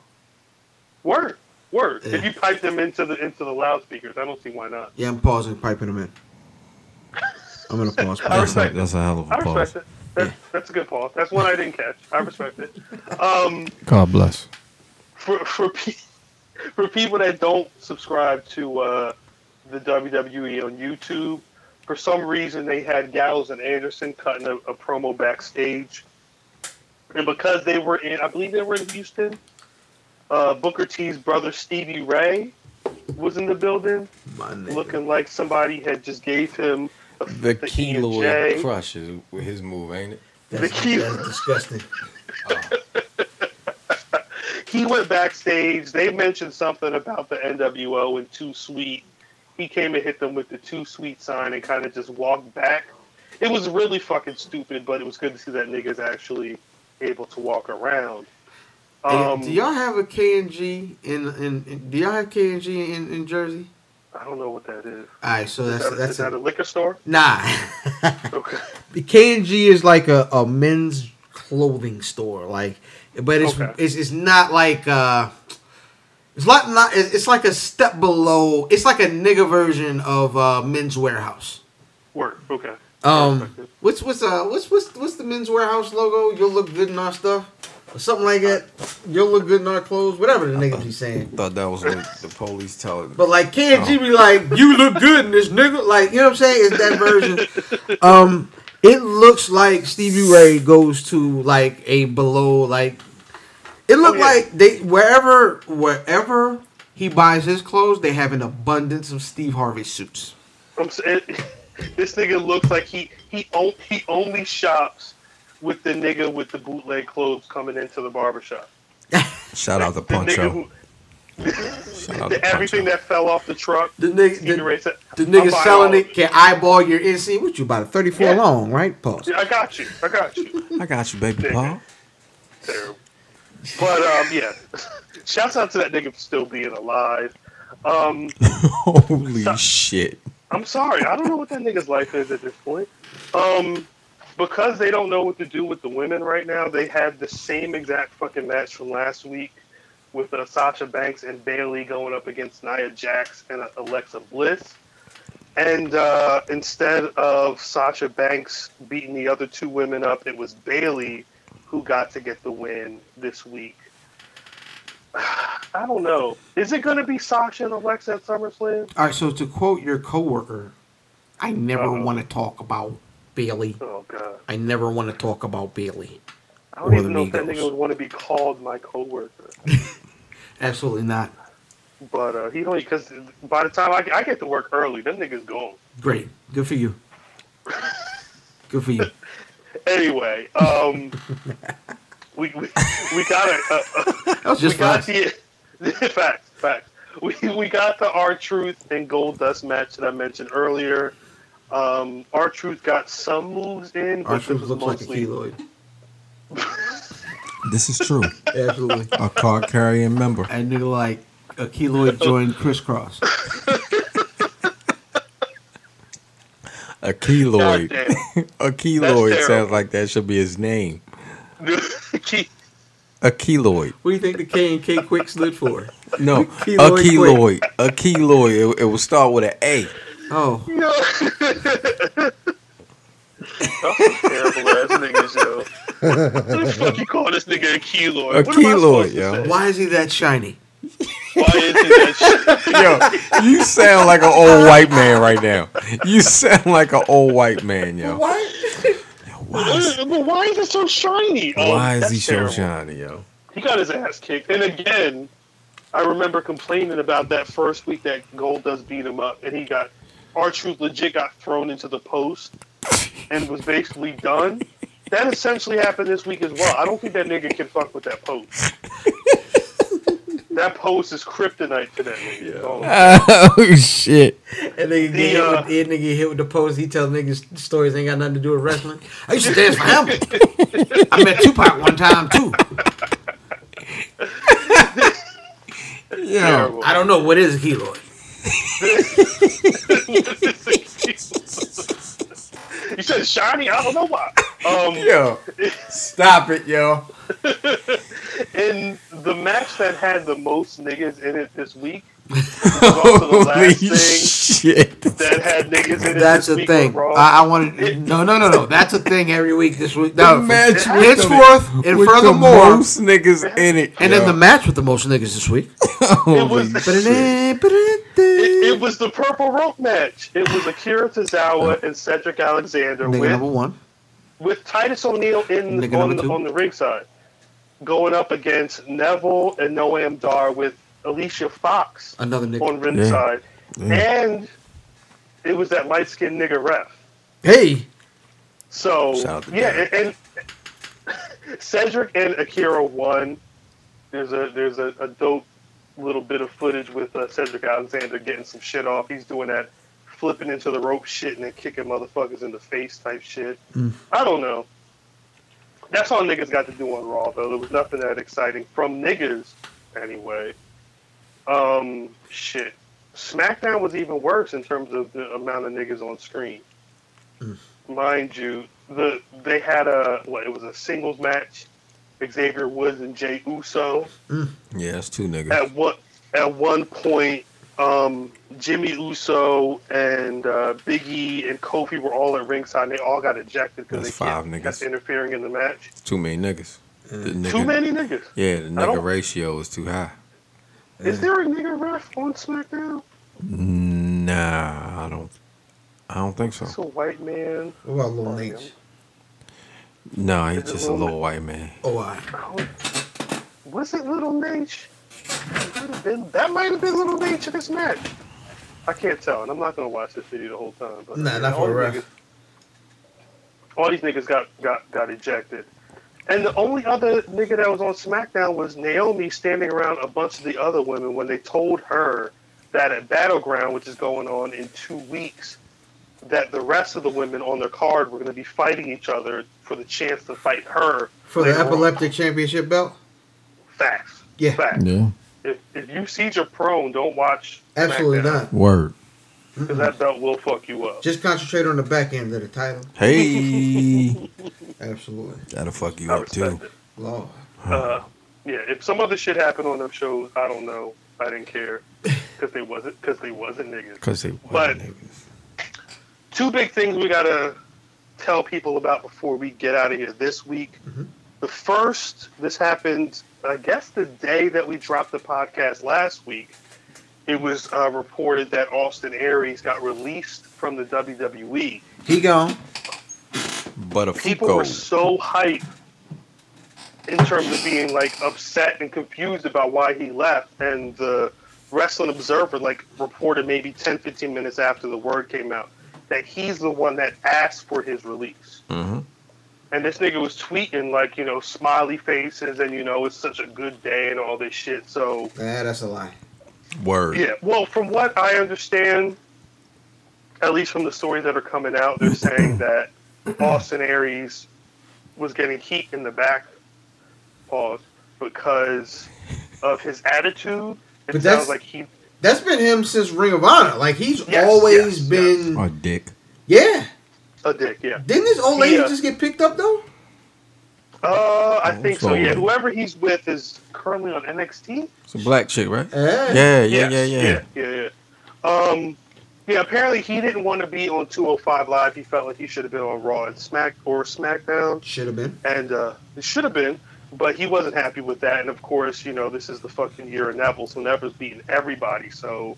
word word
Yeah.
if you pipe them into the into the loudspeakers i don't see why not
Yeah, I'm pausing, piping them in. I'm gonna pause.
I
That's a,
respect
that's a hell of
i
a pause.
respect it that's, that's a good pause that's one i didn't catch i respect it um
God bless.
for for pe- for people that don't subscribe to uh, the WWE on YouTube, for some reason they had Gallows and Anderson cutting a, a promo backstage, and because they were in, I believe they were in Houston. Uh, Booker T's brother Stevie Ray was in the building, looking like somebody had just gave him a,
The
the
keloid
E&J.
crush is his move, ain't it?
That's,
the key-
that's disgusting.
he went backstage. They mentioned something about the NWO and Too Sweet. He came and hit them with the Too Sweet sign and kind of just walked back. It was really fucking stupid, but it was good to see that nigga's actually able to walk around. Um,
do y'all have a KNG in, in, in do y'all have KNG in, in Jersey?
I don't know what that is.
All right, so
Is
that's
that,
that's
is that
a,
a liquor store?
nah.
Okay.
the KNG is like a, a men's clothing store, like, but it's
Okay.
it's, it's not like uh, it's like not it's it's like a step below. It's like a nigga version of uh, Men's Wearhouse.
Work. Okay.
Um, what's what's uh what's what's what's the Men's Wearhouse logo? You'll look good in our stuff, or something like that. You'll look good in our clothes. Whatever the niggas be saying.
Thought that was what the police telling.
But like KNG be like, you look good in this nigga. Like, you know what I'm saying? It's that version. Um, it looks like Stevie Ray goes to like a below like it looked
Oh, yeah.
like they wherever wherever he buys his clothes, they have an abundance of Steve Harvey suits.
I'm saying this nigga looks like he he on, he only shops with the nigga with the bootleg clothes coming into the barbershop.
Shout out to
The everything that fell off the truck.
The nigga
Stevie
the, the nigga selling it can eyeball your NC. What you about a 34
Yeah.
long, right? Pause.
Yeah, I got you. I got you.
I got you, baby Paul.
Terrible. But um, yeah. Shouts out to that nigga for still being alive. Um,
Holy shit.
I'm sorry. I don't know what that nigga's life is at this point. Um, because they don't know what to do with the women right now, they had the same exact fucking match from last week with uh, Sasha Banks and Bayley going up against Nia Jax and uh, Alexa Bliss. And uh, instead of Sasha Banks beating the other two women up, it was Bayley who got to get the win this week. I don't know. Is it going to be Sasha and Alexa at SummerSlam?
All right, so to quote your coworker, I never
Uh-oh.
want to talk about Bayley.
Oh God.
I never want to talk about Bayley.
I don't even know if that
Migos.
nigga would want to be called my coworker.
Absolutely not.
But uh, he don't because by the time I, I get to work early, them niggas gone.
Great. Good for you. Good for you.
Anyway, um, we, we we got a, a
That was just fast.
the facts facts. We we got the R Truth and Goldust match that I mentioned earlier. Um, R Truth got some moves in, but R
Truth looks like a keloid.
This is true.
Absolutely.
A card carrying member.
That nigga like a keloid joined crisscross.
A keloid. A keloid sounds like that should be his name.
Key-
A keloid.
What do you think the K and K quick stood for?
No, a
Keloid
keloid. A keloid. It, it will start with an A.
Oh,
Yo. That's some terrible ass niggas, yo. What the fuck you call this nigga a keloid?
A
What am I supposed
keloid, yo.
why is he that shiny?
Why isn't that shit?
Yo, you sound like an old white man right now. You sound like an old white man, yo.
What?
Why is,
But why is it so shiny? Oh,
why is
that's
he so
terrible.
shiny, yo?
He got his ass kicked. And again, I remember complaining about that first week that Goldust beat him up, and he got R Truth legit got thrown into the post and was basically done. That essentially happened this week as well. I don't think that nigga can fuck with that post. that post is kryptonite to that nigga. Oh,
Oh shit!
And nigga
The,
get hit
uh,
with, and nigga get hit with the post. He tells niggas stories ain't got nothing to do with wrestling. I used to dance for him. I met Tupac one time too.
Yo,
terrible.
I don't know what is a keloid.
you said shiny? I don't know why. Um,
yo, stop it, yo.
in the match that had the most niggas in it this week,
Holy
last thing
shit!
that had niggas in it
That's
this
the thing. I, I want to. No, no, no, no. That's a thing every week this week. No,
The match with
henceforth and
With
furthermore,
the most niggas in it,
and then the match with the most niggas this week.
it was
It
it, it was the purple rope match. It was Akira Tozawa and Cedric Alexander
Nigga number
with,
one.
with Titus O'Neil in
Nigga
on,
the, two.
on the ringside, going up against Neville and Noam Dar with Alicia Fox
Another nigga.
on ringside, and it was that light skinned nigga ref.
Hey,
So
Shout
yeah, and, and Cedric and Akira won. There's a there's a, a dope little bit of footage with uh, Cedric Alexander getting some shit off. He's doing that flipping into the rope shit and then kicking motherfuckers in the face type shit. I don't know. That's all niggas got to do on Raw though. There was nothing that exciting from niggas anyway. Um, shit. SmackDown was even worse in terms of the amount of niggas on screen mind you, the they had a what? It was a singles match. Xavier Woods and Jay Uso.
yeah, that's two niggas.
At what? At one point, um, Jimmy Uso and uh, Big E and Kofi were all at ringside. and They all got ejected because they
five niggas.
that's interfering in the match.
Too many niggas. The nigga,
Too many niggas.
Yeah, the nigga ratio is too high.
Is there a nigga ref on SmackDown?
Nah, I don't. I don't think so.
It's a white man.
what about Lil Nate?
No, he's
Is it
just a
Lil
little white man.
Oh, I.
Was it Little Nate? It might have been- That might have been Little Nate in this match. I can't tell, and I'm not gonna watch this video the whole time. But
Nah, not
all
for a
these
ref.
niggas- All these niggas got, got got ejected, and the only other nigga that was on SmackDown was Naomi standing around a bunch of the other women when they told her that at Battleground, which is going on in two weeks, that the rest of the women on their card were going to be fighting each other for the chance to fight her
For the
later on.
epileptic championship belt?
Facts.
Yeah.
Facts.
Yeah.
If, if you see your prone, don't watch.
Absolutely not.
Word.
Because that belt will fuck you up.
Just concentrate on the back end of the title.
Hey,
Absolutely.
that'll fuck you
I
up too.
respect it.
Lord.
Uh, yeah, if some other shit happened on them shows, I don't know. I didn't care because they wasn't because they wasn't niggas.
Cause they
But-
niggas.
Two big things we gotta tell people about before we get out of here this week. The first, this happened, I guess, the day that we dropped the podcast last week. It was uh, reported that Austin Aries got released from the WWE.
He gone.
But a
people were so hyped in terms of being like upset and confused about why he left and the wrestling observer like reported maybe 10 15 minutes after the word came out that he's the one that asked for his release
Mhm.
and this nigga was tweeting like you know smiley faces and you know it's such a good day and all this shit so
Nah, that's a lie.
Word.
yeah, well, from what I understand, at least from the stories that are coming out, they're saying that Austin Aries was getting heat in the back, pause, because of his attitude. It
But that's-
sounds like he,
That's been him since Ring of Honor. Like he's
Yes,
always
yes,
been.
a dick.
Yeah.
a dick, yeah.
Didn't this old lady
Yeah.
just get picked up though?
Uh, I think so.
so-
Yeah, whoever he's with is currently on NXT.
It's a black chick, right?
Yeah.
Yeah, yeah,
Yes,
yeah, yeah.
yeah, yeah, yeah. Um, yeah. Apparently, he didn't want to be on 205 Live. He felt like he should have been on Raw and Smack or SmackDown.
Should have been.
and uh, it should have been. but he wasn't happy with that. And of course, you know, this is the fucking year of Neville, so Neville's beating everybody. So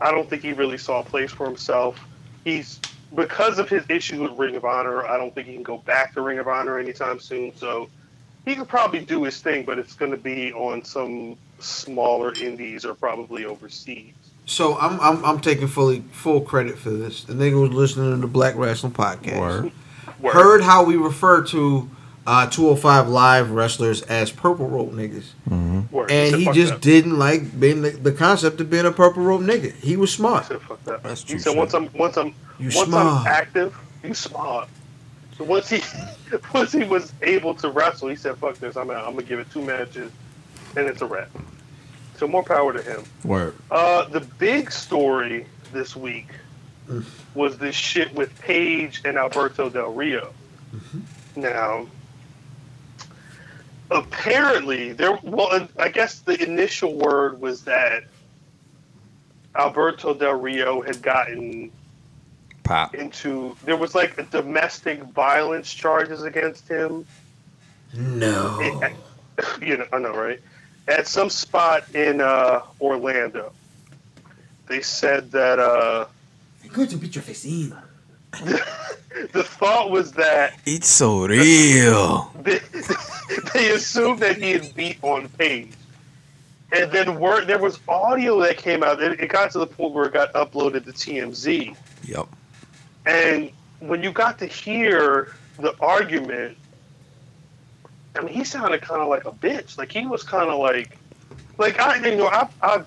I don't think he really saw a place for himself. He's because of his issues with Ring of Honor. I don't think he can go back to Ring of Honor anytime soon. So he could probably do his thing, but it's going to be on some smaller indies or probably overseas.
So I'm I'm I'm taking fully full credit for this. The nigga was listening to the Black Wrestling Podcast.
Word.
Word.
Heard how we refer to uh, 205 live wrestlers as purple rope niggas,
Word.
and he just
that."
didn't like being the, the concept of being a purple rope nigga. He was
He
smart.
said, "Fuck that."
That's
He said, "Once I'm once I'm
You
once
smart.
I'm active, you smart." So once he once he was able to wrestle, he said, "Fuck this! I'm out. I'm gonna give it two matches, and it's a wrap." So more power to him.
Word.
Uh, the big story this week
Mm.
was this shit with Paige and Alberto Del Rio.
Mm-hmm.
Now, apparently, there. Well, I guess the initial word was that Alberto Del Rio had gotten
Pop.
into. There was like a domestic violence charges against him.
No.
It- you know, I know, right? At some spot in uh, Orlando, they said that uh,
Good to beat your face in.
the thought was that
It's so real.
they, they assumed that he had beat on Paige, and then word there was audio that came out. It, it got to the point where it got uploaded to TMZ,
Yep.
and when you got to hear the argument, I mean, he sounded kind of like a bitch. Like he was kind of like, like I, you know, I've, I've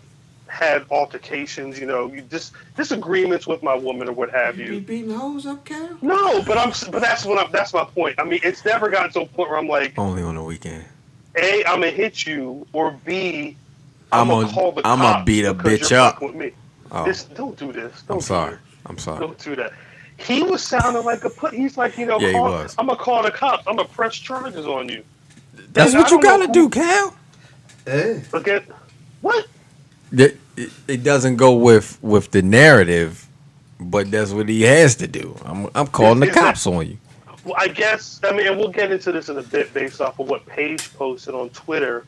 had altercations, you know, you just disagreements with my woman or what have
You
you.
be beating hoes up, Cal?
No, but I'm, but that's what I'm, that's my point. I mean, it's never gotten to a point where I'm like,
Only on the weekend.
a, I'm gonna hit you, or B,
I'm
I'm gonna
gonna-
call the
I'm gonna beat a bitch up.
With me.
Oh,
This, don't do this. Don't
I'm
do
sorry.
this.
I'm sorry.
Don't do that. He was sounding like a put. He's like, you know,
Yeah, he was.
I'm gonna call the cops. I'm gonna press charges on you.
That's
And
what
I
you gotta
who-
do, Cal.
Hey.
Look at what?
It, it, it doesn't go with with the narrative, but that's what he has to do. I'm I'm calling the
Is- is that-
cops on you.
Well, I guess I mean, and we'll get into this in a bit based off of what Paige posted on Twitter.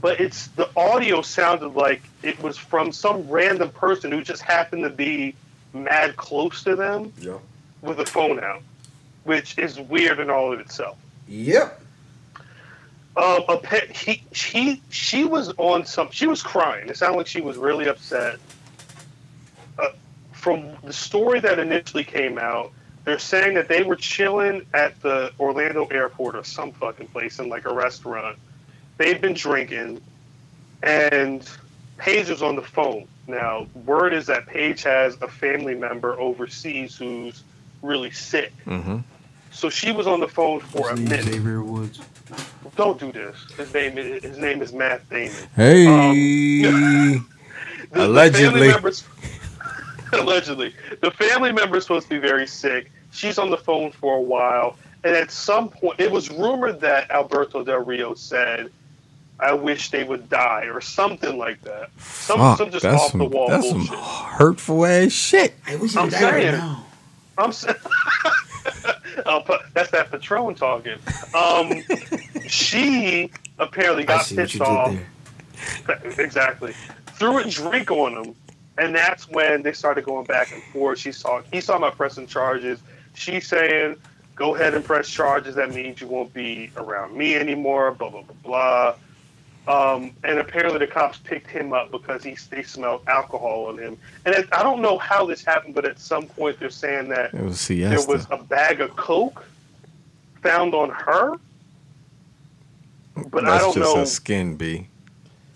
But it's the audio sounded like it was from some random person who just happened to be mad close to them
Yeah.
with a phone out, which is weird in all of itself.
Yep.
Um, a pet, he, she, she was on some. She was crying. It sounded like she was really upset. Uh, from the story that initially came out, they're saying that they were chilling at the Orlando airport or some fucking place in like a restaurant. They'd been drinking, and Paige was on the phone. Now, word is that Paige has a family member overseas who's really sick.
Mm-hmm.
So she was on the phone for a minute.
Xavier Woods.
Don't do this. His name is his name is Matt Damon.
Hey.
The- the
Allegedly.
family members- allegedly, the family member is supposed to be very sick. She's on the phone for a while, and at some point, it was rumored that Alberto Del Rio said, "I wish they would die" or something like that. Some,
Fuck,
some just
that's
off
some
the wall
that's some hurtful ass shit.
I wish
I'm
would die right now.
I'm saying. That's that Patron talking. Um, she apparently got pissed off.
there.
exactly. Threw a drink on him, and that's when they started going back and forth. She saw he's talking about pressing charges. She's saying, "Go ahead and press charges. That means you won't be around me anymore." Blah blah blah blah. Um, and apparently the cops picked him up because he they smelled alcohol on him. And it, I don't know how this happened, but at some point they're saying that
was
there was a bag of coke found on her. But I
That's
don't
just
know.
her skin, B.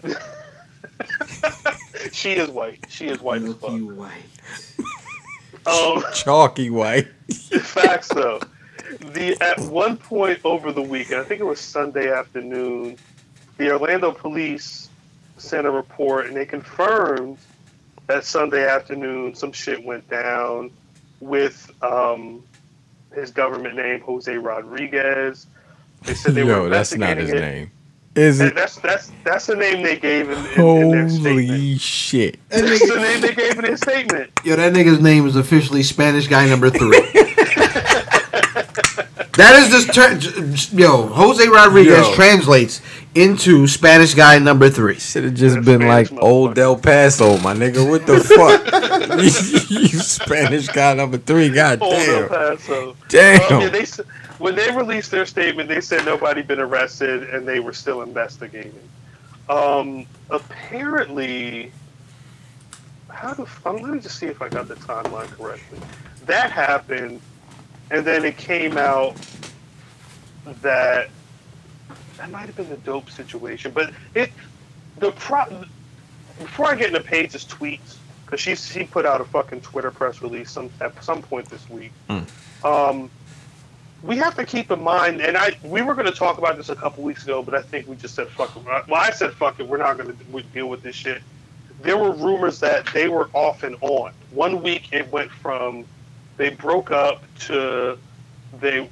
She is white. She is white as fuck.
White.
Um,
Chalky white.
facts though. The at one point over the weekend, I think it was Sunday afternoon, the Orlando police sent a report and they confirmed that Sunday afternoon some shit went down with um, his government name Jose Rodriguez. They said they were
Yo, that's not his
it.
name. Is
And
it?
That's that's that's the name they gave in, in, in their statement.
Holy shit.
That's the name they gave in their statement.
Yo, that nigga's name is officially Spanish guy number three. That is just tur- yo. Jose Rodriguez
Yo.
translates into Spanish guy number three.
Should have just
That's
been
Spanish
like old. Del Paso, my nigga. What the fuck? you, you Spanish guy number three. God
Old El
damn.
Paso.
Damn.
Um, yeah, they s- when they released their statement, they said nobody had been arrested and they were still investigating. Um, apparently, how the um, let me just see if I got the timeline correctly. That happened, and then it came out that that might have been the dope situation, but it the pro. Before I get into Paige's tweets, because she she put out a fucking Twitter press release some at some point this week. Um, we have to keep in mind, and I we were going to talk about this a couple weeks ago, but I think we just said fuck it. Well, I said fuck it. We're not going to deal with this shit. There were rumors that they were off and on. One week it went from they broke up to they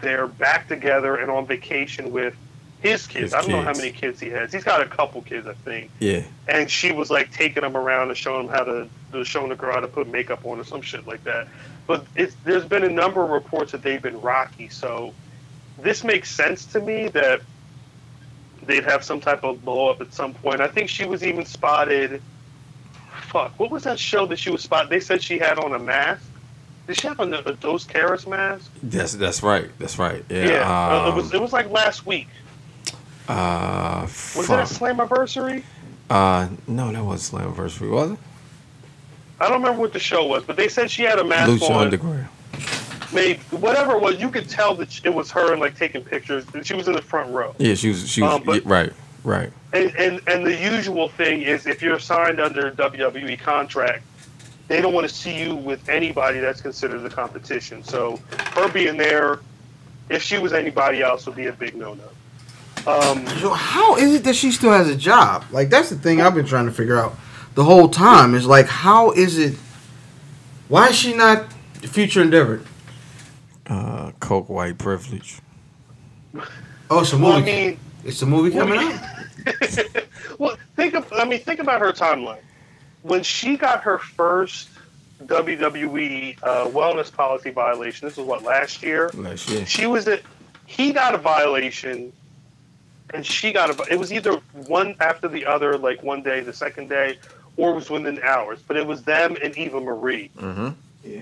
they're back together and on vacation with his kids.
His
I don't know how many kids he has. He's got a couple kids, I think
Yeah.
and she was like taking him around and showing him how to, to showing the girl how to put makeup on or some shit like that. But it's, there's been a number of reports that they've been rocky, so this makes sense to me that they'd have some type of blow up at some point. I think she was even spotted. Fuck, what was that show that she was spotted? They said she had on a mask. Did she have on a, a Dos Caras mask?
That's that's right. That's right. Yeah.
Yeah, uh, it
um,
was. It was like last week.
uh,
Was
fuck.
it a Slammiversary?
Uh, no, that was Slammiversary, was it?
I don't remember what the show was, but they said she had a mask
Lucha
on.
Underground.
maybe whatever it was, you could tell that it was her and like taking pictures. She was in the front row.
Yeah, she was. She was
Um, but-
yeah, right. Right.
And, and and the usual thing is if you're signed under a WWE contract, they don't want to see you with anybody that's considered the competition. So her being there, if she was anybody else, would be a big no-no. Um,
So how is it that she still has a job? Like that's the thing I've been trying to figure out the whole time. Is like how is it? Why is she not future endeavored?
Uh, coke white privilege.
Oh, it's a
well, I
movie.
mean,
it's a movie coming
I mean-
out.
well, think of I mean, think about her timeline. When she got her first WWE uh, wellness policy violation, this was what last year.
Last year.
she was at he got a violation and she got a it was either one after the other like one day the second day or was within hours but it was them and eva marie.
Mm-hmm.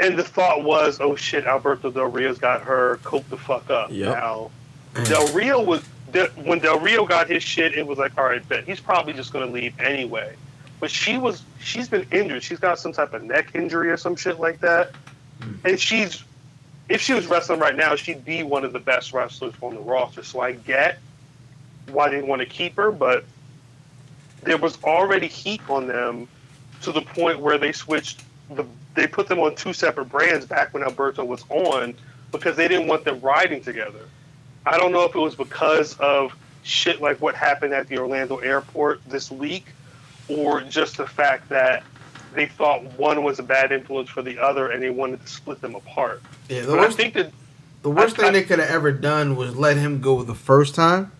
and the thought was oh shit alberto del rio's got her cope the fuck up
Yep.
now. Del rio was de- when del rio got his shit it was like all right bet. He's probably just going to leave anyway. But she was she's been injured. She's got some type of neck injury or some shit like that. And she's if she was wrestling right now, she'd be one of the best wrestlers on the roster. So I get why they want to keep her, but there was already heat on them to the point where they switched the they put them on two separate brands back when Alberto was on because they didn't want them riding together. I don't know if it was because of shit like what happened at the Orlando airport this week or just the fact that they thought one was a bad influence for the other and they wanted to split them apart.
Yeah, the
But I
worst,
think that
the worst
I-
thing they could have ever done was let him go the first time.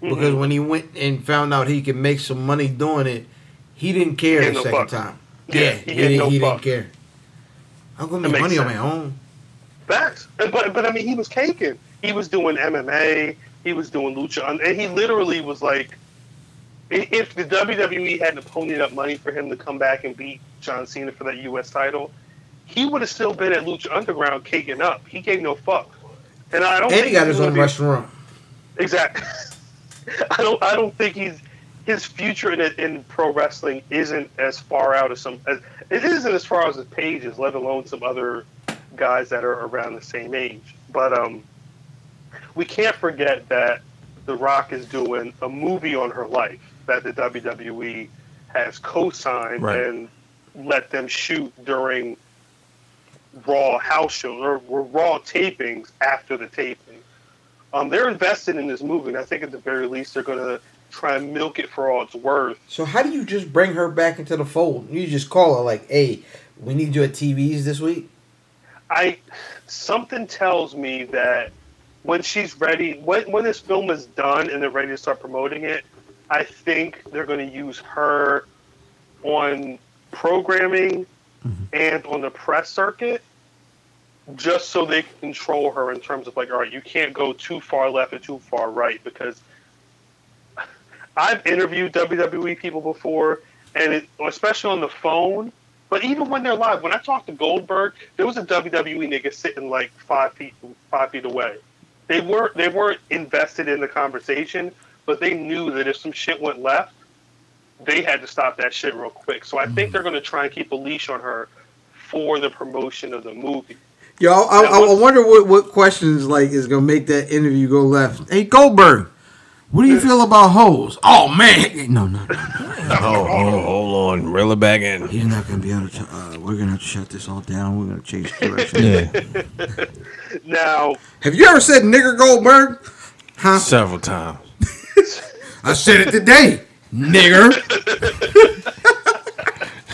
Because
Mhm.
when he went and found out he could make some money doing it, he didn't care
He
the
no
second time.
Yeah,
Yeah,
he
he, didn't,
no
he didn't care. I'm gonna make money on my own.
Facts. But but I mean, he was caking. He was doing MMA. He was doing lucha, and he literally was like, if the WWE hadn't ponied up money for him to come back and beat John Cena for that U.S. title, he would have still been at Lucha Underground caking up. He gave no fuck. And I don't.
And
think
he got his own
be-
restaurant.
Exactly. I don't. I don't think he's his future in in pro wrestling isn't as far out as some. As, it isn't as far as his pages, let alone some other guys that are around the same age. But um, we can't forget that The Rock is doing a movie on her life that the WWE has co-signed
Right.
and let them shoot during Raw house shows or, or Raw tapings after the taping. Um, they're invested in this movie, and I think at the very least they're going to try and milk it for all it's worth.
So how do you just bring her back into the fold? You just call her like, "Hey, we need you at TVs this week."
I something tells me that when she's ready, when when this film is done and they're ready to start promoting it, I think they're going to use her on programming and on the press circuit just so they can control her in terms of like, all right, you can't go too far left or too far right because I've interviewed WWE people before, and it, especially on the phone. But even when they're live, when I talked to Goldberg, there was a WWE nigga sitting like five feet five feet away. They weren't they weren't invested in the conversation, but they knew that if some shit went left, they had to stop that shit real quick. So I think mm-hmm. they're going to try and keep a leash on her for the promotion of the movie.
Yo, I, I, I wonder what, what questions like is gonna make that interview go left. Hey Goldberg, what do you feel about hoes? Oh man, no, no, no, no.
Oh, hold, hold on, reel it back in.
He's not gonna be able to. Uh, we're gonna have to shut this all down. We're gonna change direction.
Yeah,
Now,
Have you ever said nigger Goldberg? Huh?
several times.
I said it today, nigger.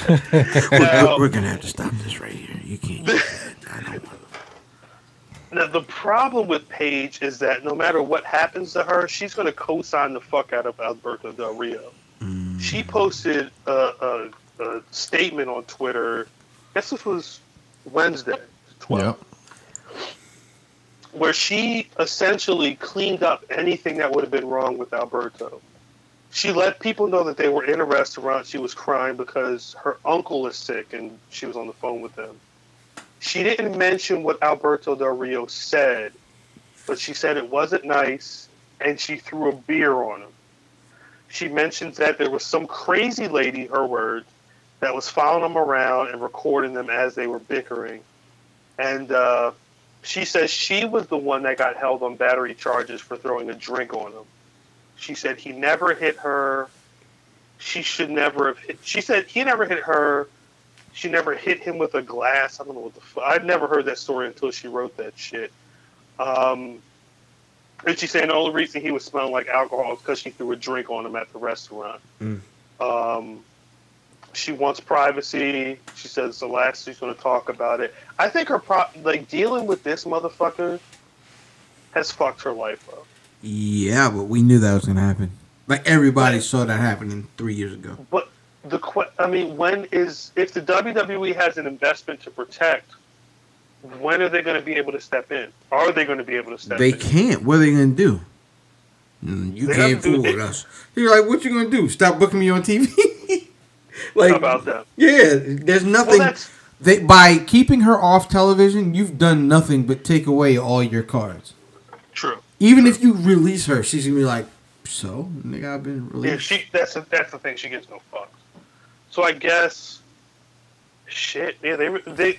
we're, we're gonna have to stop this right here. You can't use that. I don't want.
Now the problem with Paige is that no matter what happens to her, she's going to co-sign the fuck out of Alberto Del Rio. Mm. She posted a, a, a statement on Twitter. I guess this was Wednesday, 12. where she essentially cleaned up anything that would have been wrong with Alberto. She let people know that they were in a restaurant. She was crying because her uncle is sick and she was on the phone with them. She didn't mention what Alberto Del Rio said, but she said it wasn't nice and she threw a beer on him. She mentions that there was some crazy lady, her words, that was following them around and recording them as they were bickering. And uh, she says she was the one that got held on battery charges for throwing a drink on him. She said he never hit her. She should never have hit. She said he never hit her. She never hit him with a glass. I don't know what the fuck. I'd never heard that story until she wrote that shit. Um, and she's saying the only reason he was smelling like alcohol is because she threw a drink on him at the restaurant.
Mm.
Um, she wants privacy. She says it's the last she's going to talk about it. I think her pro- like dealing with this motherfucker has fucked her life up.
Yeah, but we knew that was gonna happen. Like everybody saw that happening three years ago.
But the I mean, when is if the WWE has an investment to protect? When are they going to be able to step in? Are they going to be able to step in?
They
in?
can't. What are they gonna do? Mm, You
They
can't
to
fool with us. You're like, what you gonna do? Stop booking me on TV? like,
How about that?
yeah, there's nothing.
that's-
they by keeping her off television, you've done nothing but take away all your cards.
True.
Even if you release her, she's gonna be like, so nigga, I've been released."
Yeah, she that's the, that's the thing. She gets no fucks. So I guess, shit. Yeah, they they.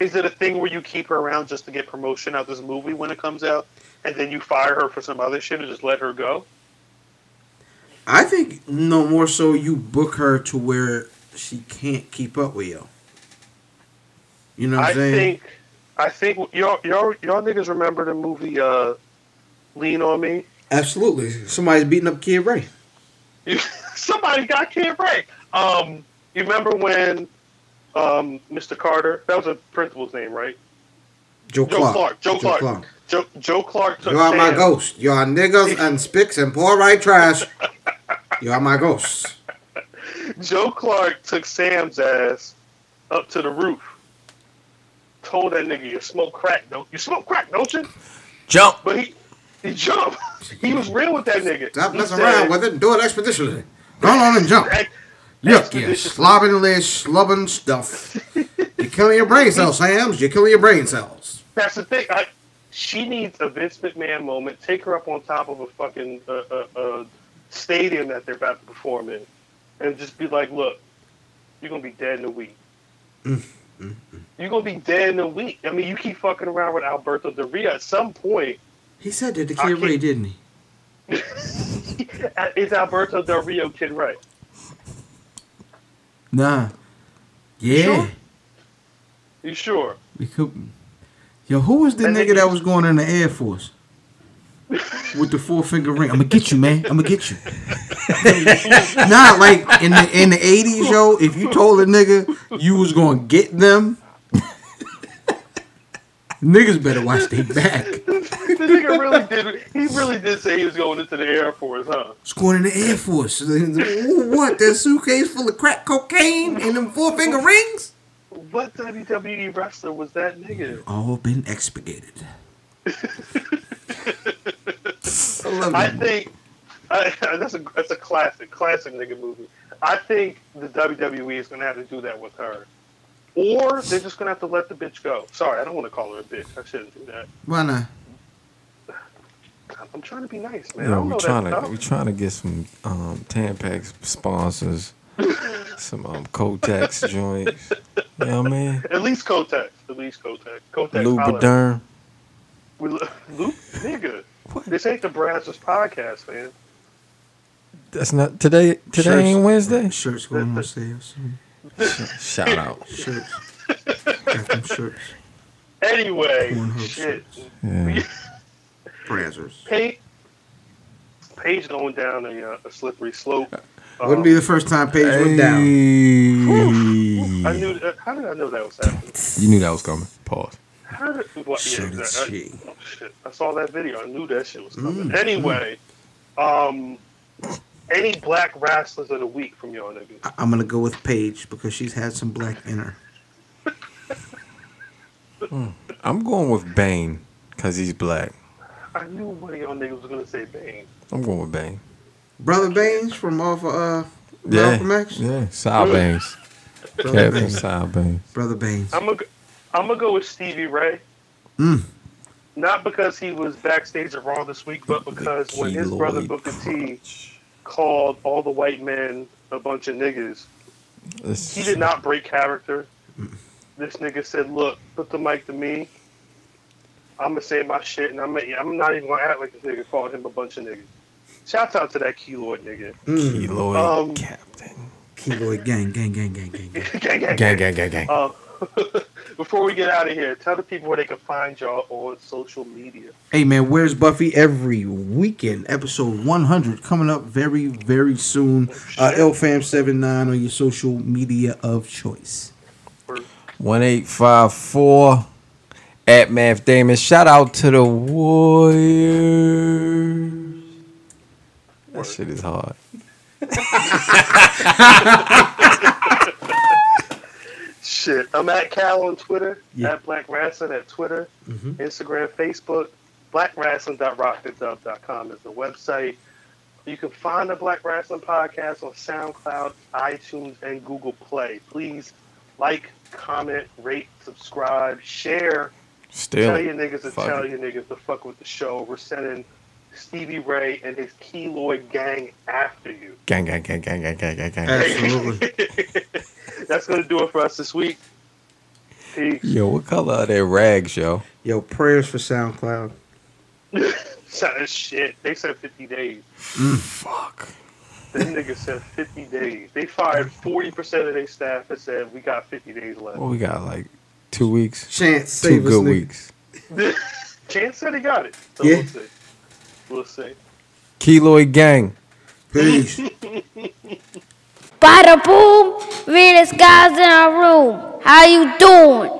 Is it a thing where you keep her around just to get promotion out this movie when it comes out, and then you fire her for some other shit and just let her go?
I think no more so you book her to where she can't keep up with you. You know what
I
I'm saying?
think, I think y'all y'all y'all niggas remember the movie uh, Lean on Me.
Absolutely. Somebody's beating up Kid Ray.
Somebody got Kid Ray. Um, you remember when um, Mr. Carter? That was a principal's name, right?
Joe,
Joe
Clark.
Clark. Joe, Clark. Joe, Joe Clark took
You are my ghost. You are niggas and spicks and poor right trash. You are my ghost.
Joe Clark took Sam's ass up to the roof. Told that nigga, "You smoke crack, don't you? Smoke crack, don't you?"
Jump.
But he he jumped. He was real with that nigga.
Stop
He
messing
said,
around with it and do it expeditiously. Go on and jump.
"Ex-
Look, you
expeditiously."
slobbing stuff. You're killing your brain cells, Sam's. You're killing your brain cells.
That's the thing. I, she needs a Vince McMahon moment. Take her up on top of a fucking uh, uh, uh, stadium that they're about to perform in, and just be like, "Look, you're gonna be dead in a week. You're gonna be dead in a week. I mean, you keep fucking around with Alberto Del Rio. At some point,
He said that to
I
Kid Ray, didn't he?
is Alberto Del Rio kid right?
Nah. Yeah.
Sure? You sure?
We could. Yo, who was the nigga that was going in the Air Force? With the four finger ring. I'm gonna get you, man. I'm gonna get you. nah, like in the in the 80s, yo, if you told a nigga you was gonna get them, niggas better watch their back.
Really did. He really did say he was going into the Air Force, huh?
It's going in the Air Force. What? That suitcase full of crack cocaine and them four finger rings?
what WWE wrestler was that nigga?
All been expurgated. I love
I think I, that's a that's a classic, classic nigga movie. I think the WWE is gonna have to do that with her, or they're just gonna have to let the bitch go. Sorry, I don't want to call her a bitch. I shouldn't do that.
Why not?
I'm trying to be nice, man. I
Yeah,
don't
we
know
trying
that
to
stuff.
we trying to get some um, Tampax sponsors, some um, Kotex joints. You know what I mean?
At least Kotex. At least Kotex. Kotex. holla.
Lubriderm.
We, lo- Luke, nigga.
What?
This ain't the Brazzers podcast, man.
That's not today. Today
Shirts.
ain't Wednesday.
Shirts going on sale soon.
Shout out.
Shirts. Got them shirts.
Anyway,
Pornhub
shit.
Yeah.
Brazzers.
Paige, Paige going down a, uh, a slippery slope.
Wouldn't
Um,
be the first time Paige went down.
I knew. Uh, how did I know that was happening?
You knew that was coming. Pause.
How did? What,
So did
exactly.
she.
Oh, shit. I saw that video. I knew that shit was coming.
Mm,
Anyway, um, any black wrestlers of the week from y'all niggas?
I- I'm gonna go with Paige because she's had some black in her.
I'm going with Bane because he's black.
I knew one of y'all niggas was gonna say Bane.
I'm going with Bane.
Brother Baines from off of uh
Yeah.
Malcolm X.
Yeah. Side Banes.
Brother
Kevin
Baines.
Side Banes.
Brother Baines.
I'm gonna I'm gonna go with Stevie Ray.
Mm.
Not because he was backstage at Raw this week, but because when his brother Booker T called all the white men a bunch of niggas,
This-
he did not break character. This nigga said, "Look, put the mic to me. I'm gonna say my shit, and I'm I'm not even gonna act like this nigga called him a bunch of niggas." Shouts out to that keloid nigga.
Mm.
Keloid
Um,
Captain.
Keloid gang, gang, gang, gang, gang, gang.
gang, gang,
Gang, gang, gang, gang.
Uh, before we get out of here, tell the people where they can find y'all on social media.
Hey man, where's Buffy every weekend? Episode 100 coming up very, very soon. Uh, LFam79 on your social media of choice.
1854 at Math Damon. Shout out to the Warriors. That shit is hard.
Shit, I'm at Cal on Twitter,
Yeah.
at Black Wrestling at Twitter,
Mhm.
Instagram, Facebook. BlackWrestling.rockthedub.com is the website. You can find the Black Wrestling Podcast on SoundCloud, iTunes, and Google Play. Please like, comment, rate, subscribe, share.
Still.
Tell your niggas to
fuck
tell
it.
your niggas to fuck with the show. We're sending Stevie Ray and his Keloid gang after you.
Gang, gang, gang, gang, gang, gang, gang, gang.
Absolutely.
That's gonna do it for us this week. Peace.
Yo, what color are their rags, yo?
Yo, prayers for SoundCloud.
Shut shit. They said 50 days. Mm.
Fuck.
Them niggas said 50 days. They fired 40% of their staff and said, we got 50 days left.
Well, we got like two weeks.
Chance,
Two
save
good
nigga.
weeks.
Chance said he got it. So
Yeah.
we'll see. We'll see.
Keloid gang.
Peace.
Bada boom, realest guys in our room. How you doing?